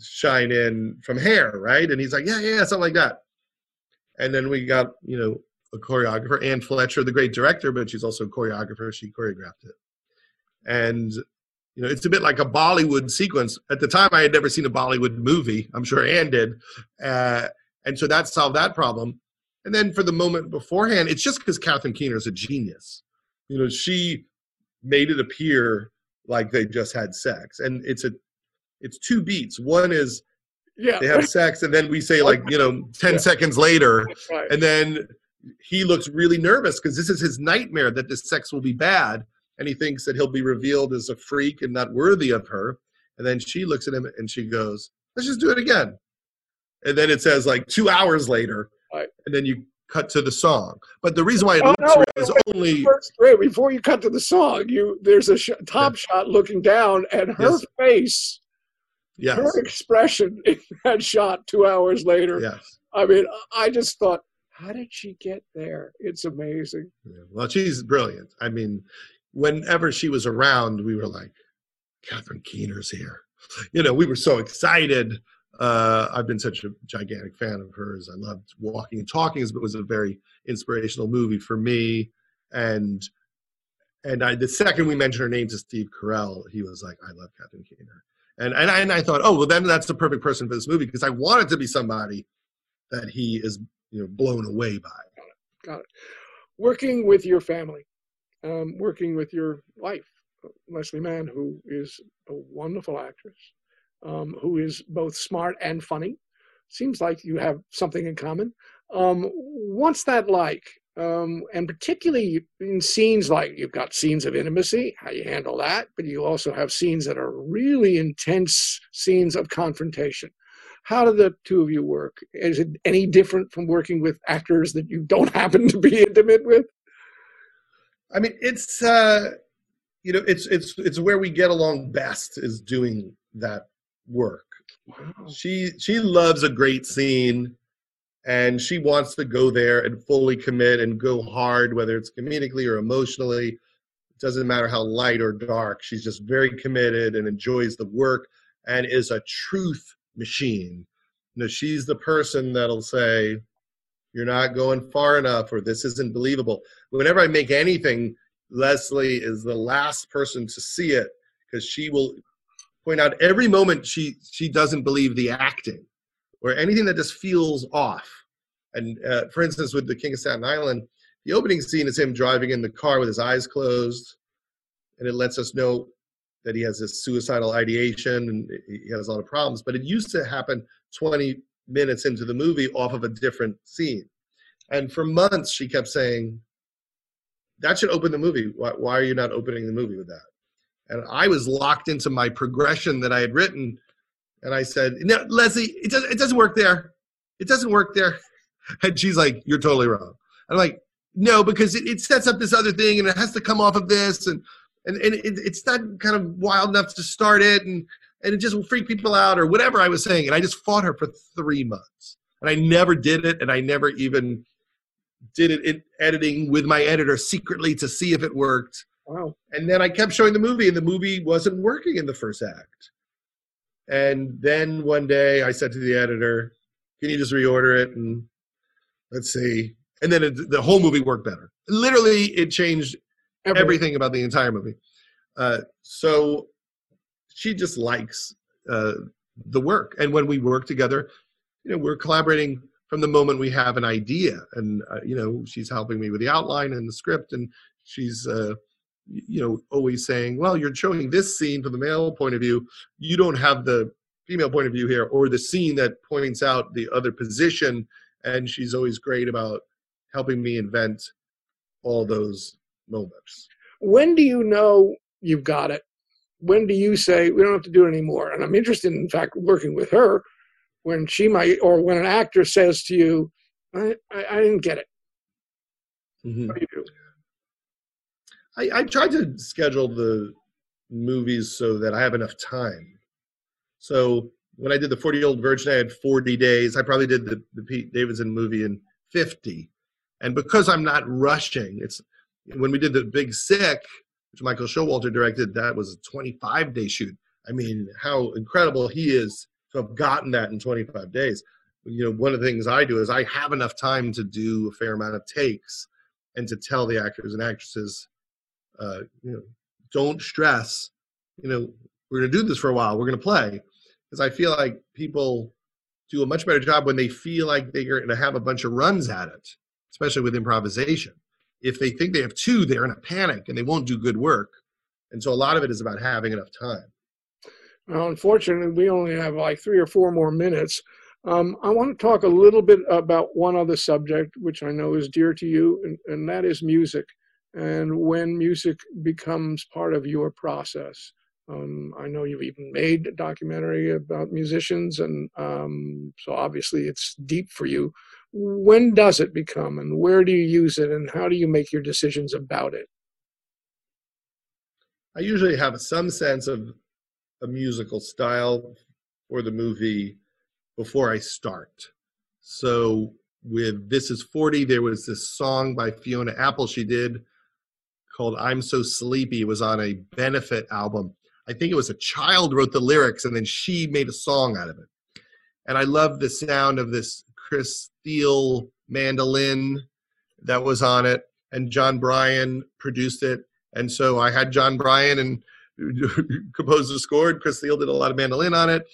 shine in from hair, right? And he's like, yeah, yeah, something like that. And then we got, you know, a choreographer, Anne Fletcher, the great director, but she's also a choreographer. She choreographed it. And, you know, it's a bit like a Bollywood sequence. At the time, I had never seen a Bollywood movie. I'm sure Anne did. Uh, and so that solved that problem. And then for the moment beforehand, it's just because Catherine Keener is a genius. You know, she made it appear like they just had sex. And it's a it's two beats. One is yeah. they have sex and then we say like, you know, 10 yeah. seconds later right. and then he looks really nervous because this is his nightmare that this sex will be bad and he thinks that he'll be revealed as a freak and not worthy of her. And then she looks at him and she goes, "Let's just do it again." and then it says like two hours later, right. and then you cut to the song. But the reason why it oh, looks no, real is only first, wait before you cut to the song. You there's a sh- top yeah. shot looking down, and her yes. face, yes. her expression in that shot two hours later. Yes, I mean, I just thought, how did she get there? It's amazing. Yeah. Well, she's brilliant. I mean, whenever she was around, we were like, Catherine Keener's here. You know, we were so excited uh, I've been such a gigantic fan of hers. I loved Walking and Talking. It was a very inspirational movie for me. And and I, the second we mentioned her name to Steve Carell, he was like, "I love Catherine Keener." And and I, and I thought, oh well, then that's the perfect person for this movie because I wanted to be somebody that he is you know blown away by. Got it. Got it. Working with your family, um, working with your wife, Leslie Mann, who is a wonderful actress um, who is both smart and funny. Seems like you have something in common. Um, what's that like? Um, and particularly in scenes like you've got scenes of intimacy, how you handle that, but you also have scenes that are really intense scenes of confrontation. How do the two of you work? Is it any different from working with actors that you don't happen to be intimate with? I mean, it's uh, you know, it's it's it's where we get along best is doing that work. Wow. She she loves a great scene and she wants to go there and fully commit and go hard whether it's comedically or emotionally. It doesn't matter how light or dark. She's just very committed and enjoys the work and is a truth machine. You know, she's the person that'll say you're not going far enough or this isn't believable. Whenever I make anything, Leslie is the last person to see it because she will point out every moment she she doesn't believe the acting or anything that just feels off. And uh, for instance, with the King of Staten Island, the opening scene is him driving in the car with his eyes closed, and it lets us know that he has this suicidal ideation and he has a lot of problems. But it used to happen 20 minutes into the movie off of a different scene. And for months, she kept saying, That should open the movie. Why, why are you not opening the movie with that? And I was locked into my progression that I had written. And I said, "No, Leslie, it doesn't. It doesn't work there. It doesn't work there." And she's like, "You're totally wrong." I'm like, "No, because it, it sets up this other thing, and it has to come off of this, and and, and it, it's not kind of wild enough to start it, and and it just will freak people out, or whatever I was saying." And I just fought her for three months, and I never did it, and I never even did it in editing with my editor secretly to see if it worked Wow. And then I kept showing the movie, and the movie wasn't working in the first act. And then one day I said to the editor, Can you just reorder it? And let's see. And then it, the whole movie worked better. Literally, it changed everything, everything about the entire movie. Uh, so she just likes uh, the work. And when we work together, you know, we're collaborating from the moment we have an idea. And, uh, you know, she's helping me with the outline and the script, and she's uh, you know always saying well you're showing this scene from the male point of view you don't have the female point of view here or the scene that points out the other position and she's always great about helping me invent all those moments when do you know you've got it when do you say we don't have to do it anymore and i'm interested in fact working with her when she might, or when an actor says to you, I, I, I didn't get it. Mm-hmm. What do you do? I, I tried to schedule the movies so that I have enough time. So when I did the 40 year old virgin, I had 40 days. I probably did the, the Pete Davidson movie in 50. And because I'm not rushing, it's when we did the Big Sick, which Michael Showalter directed, that was a 25 day shoot. I mean, how incredible he is to have gotten that in 25 days. You know, one of the things I do is I have enough time to do a fair amount of takes and to tell the actors and actresses, uh, you know, don't stress. You know, we're going to do this for a while. We're going to play because I feel like people do a much better job when they feel like they're going to have a bunch of runs at it, especially with improvisation. If they think they have two, they're in a panic and they won't do good work. And so a lot of it is about having enough time. Well, unfortunately, we only have like three or four more minutes. Um, I want to talk a little bit about one other subject, which I know is dear to you, and, and that is music and when music becomes part of your process. Um, I know you've even made a documentary about musicians, and um, so obviously it's deep for you. When does it become, and where do you use it, and how do you make your decisions about it? I usually have some sense of a musical style for the movie before I start. So with This Is 40, there was this song by Fiona Apple she did called I'm So Sleepy. Was on a benefit album. I think it was a child wrote the lyrics and then she made a song out of it. And I love the sound of this Chris Thile mandolin that was on it. And Jon Brion produced it. And so I had Jon Brion and composed the score. Chris Thile did a lot of mandolin on it.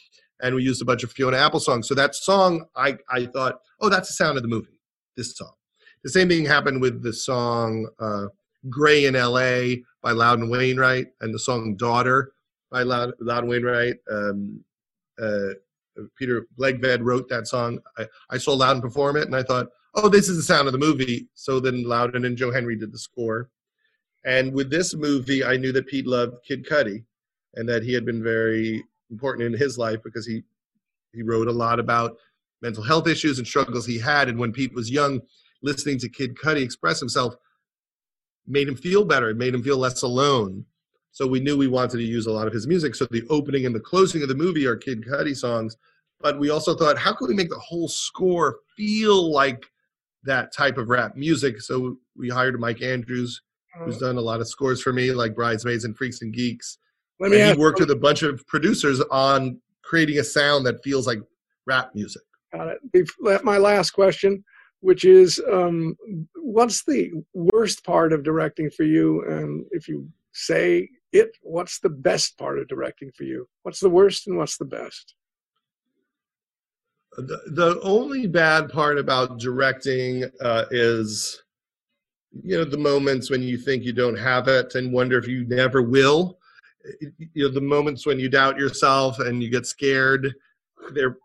And we used a bunch of Fiona Apple songs. So that song, I, I thought, oh, that's the sound of the movie, this song. The same thing happened with the song uh, Gray in LA by Loudon Wainwright and the song Daughter by Loud, Loudon Wainwright. Um, uh, Peter Blegvad wrote that song. I, I saw Loudon perform it and I thought, oh, this is the sound of the movie. So then Loudon and Joe Henry did the score. And with this movie, I knew that Pete loved Kid Cudi and that he had been very important in his life because he he wrote a lot about mental health issues and struggles he had. And when Pete was young, listening to Kid Cudi express himself made him feel better. It made him feel less alone. So we knew we wanted to use a lot of his music. So the opening and the closing of the movie are Kid Cudi songs. But we also thought, how can we make the whole score feel like that type of rap music? So we hired Mike Andrews, uh-huh. who's done a lot of scores for me, like Bridesmaids and Freaks and Geeks. Let me and he worked with a bunch of producers on creating a sound that feels like rap music. Got it. My last question which is um, what's the worst part of directing for you? And if you say it, what's the best part of directing for you? What's the worst and what's the best? The, the only bad part about directing uh, is, you know, the moments when you think you don't have it and wonder if you never will. You know, the moments when you doubt yourself and you get scared. They're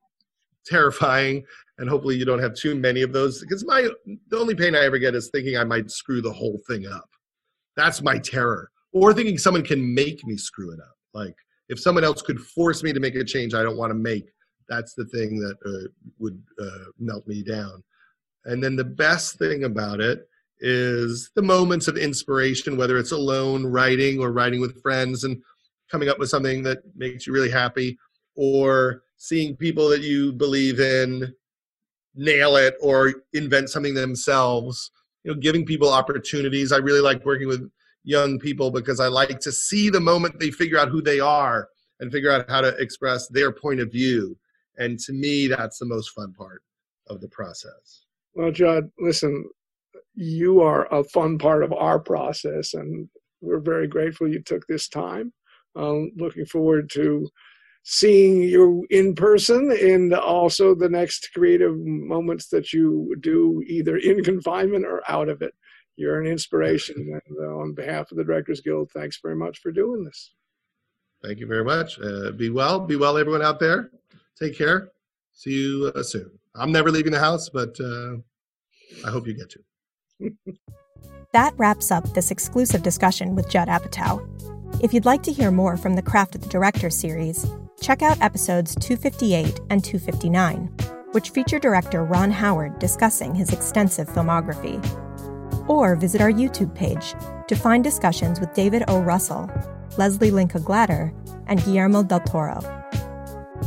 terrifying and hopefully you don't have too many of those because my the only pain i ever get is thinking i might screw the whole thing up. That's my terror. Or thinking someone can make me screw it up. Like if someone else could force me to make a change i don't want to make that's the thing that uh, would uh, melt me down. And then the best thing about it is the moments of inspiration whether it's alone writing or writing with friends and coming up with something that makes you really happy or seeing people that you believe in nail it or invent something themselves you know giving people opportunities. I really like working with young people because i like to see the moment they figure out who they are and figure out how to express their point of view. And to me that's the most fun part of the process. Well judd listen you are a fun part of our process and we're very grateful you took this time. Um, looking forward to seeing you in person and also the next creative moments that you do either in confinement or out of it. You're an inspiration. And uh, on behalf of the Directors Guild, thanks very much for doing this. Thank you very much. Uh, be well. Be well, everyone out there. Take care. See you uh, soon. I'm never leaving the house, but uh, I hope you get to. that wraps up this exclusive discussion with Judd Apatow. If you'd like to hear more from the Craft of the Director series, check out episodes 258 and 259, which feature director Ron Howard discussing his extensive filmography. Or visit our YouTube page to find discussions with David O. Russell, Leslie Linka Glatter, and Guillermo del Toro.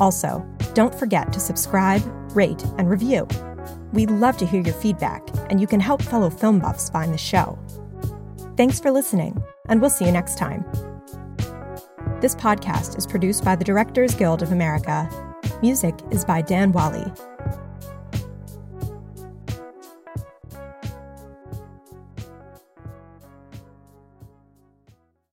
Also, don't forget to subscribe, rate, and review. We'd love to hear your feedback, and you can help fellow film buffs find the show. Thanks for listening, and we'll see you next time. This podcast is produced by the Directors Guild of America. Music is by Dan Wally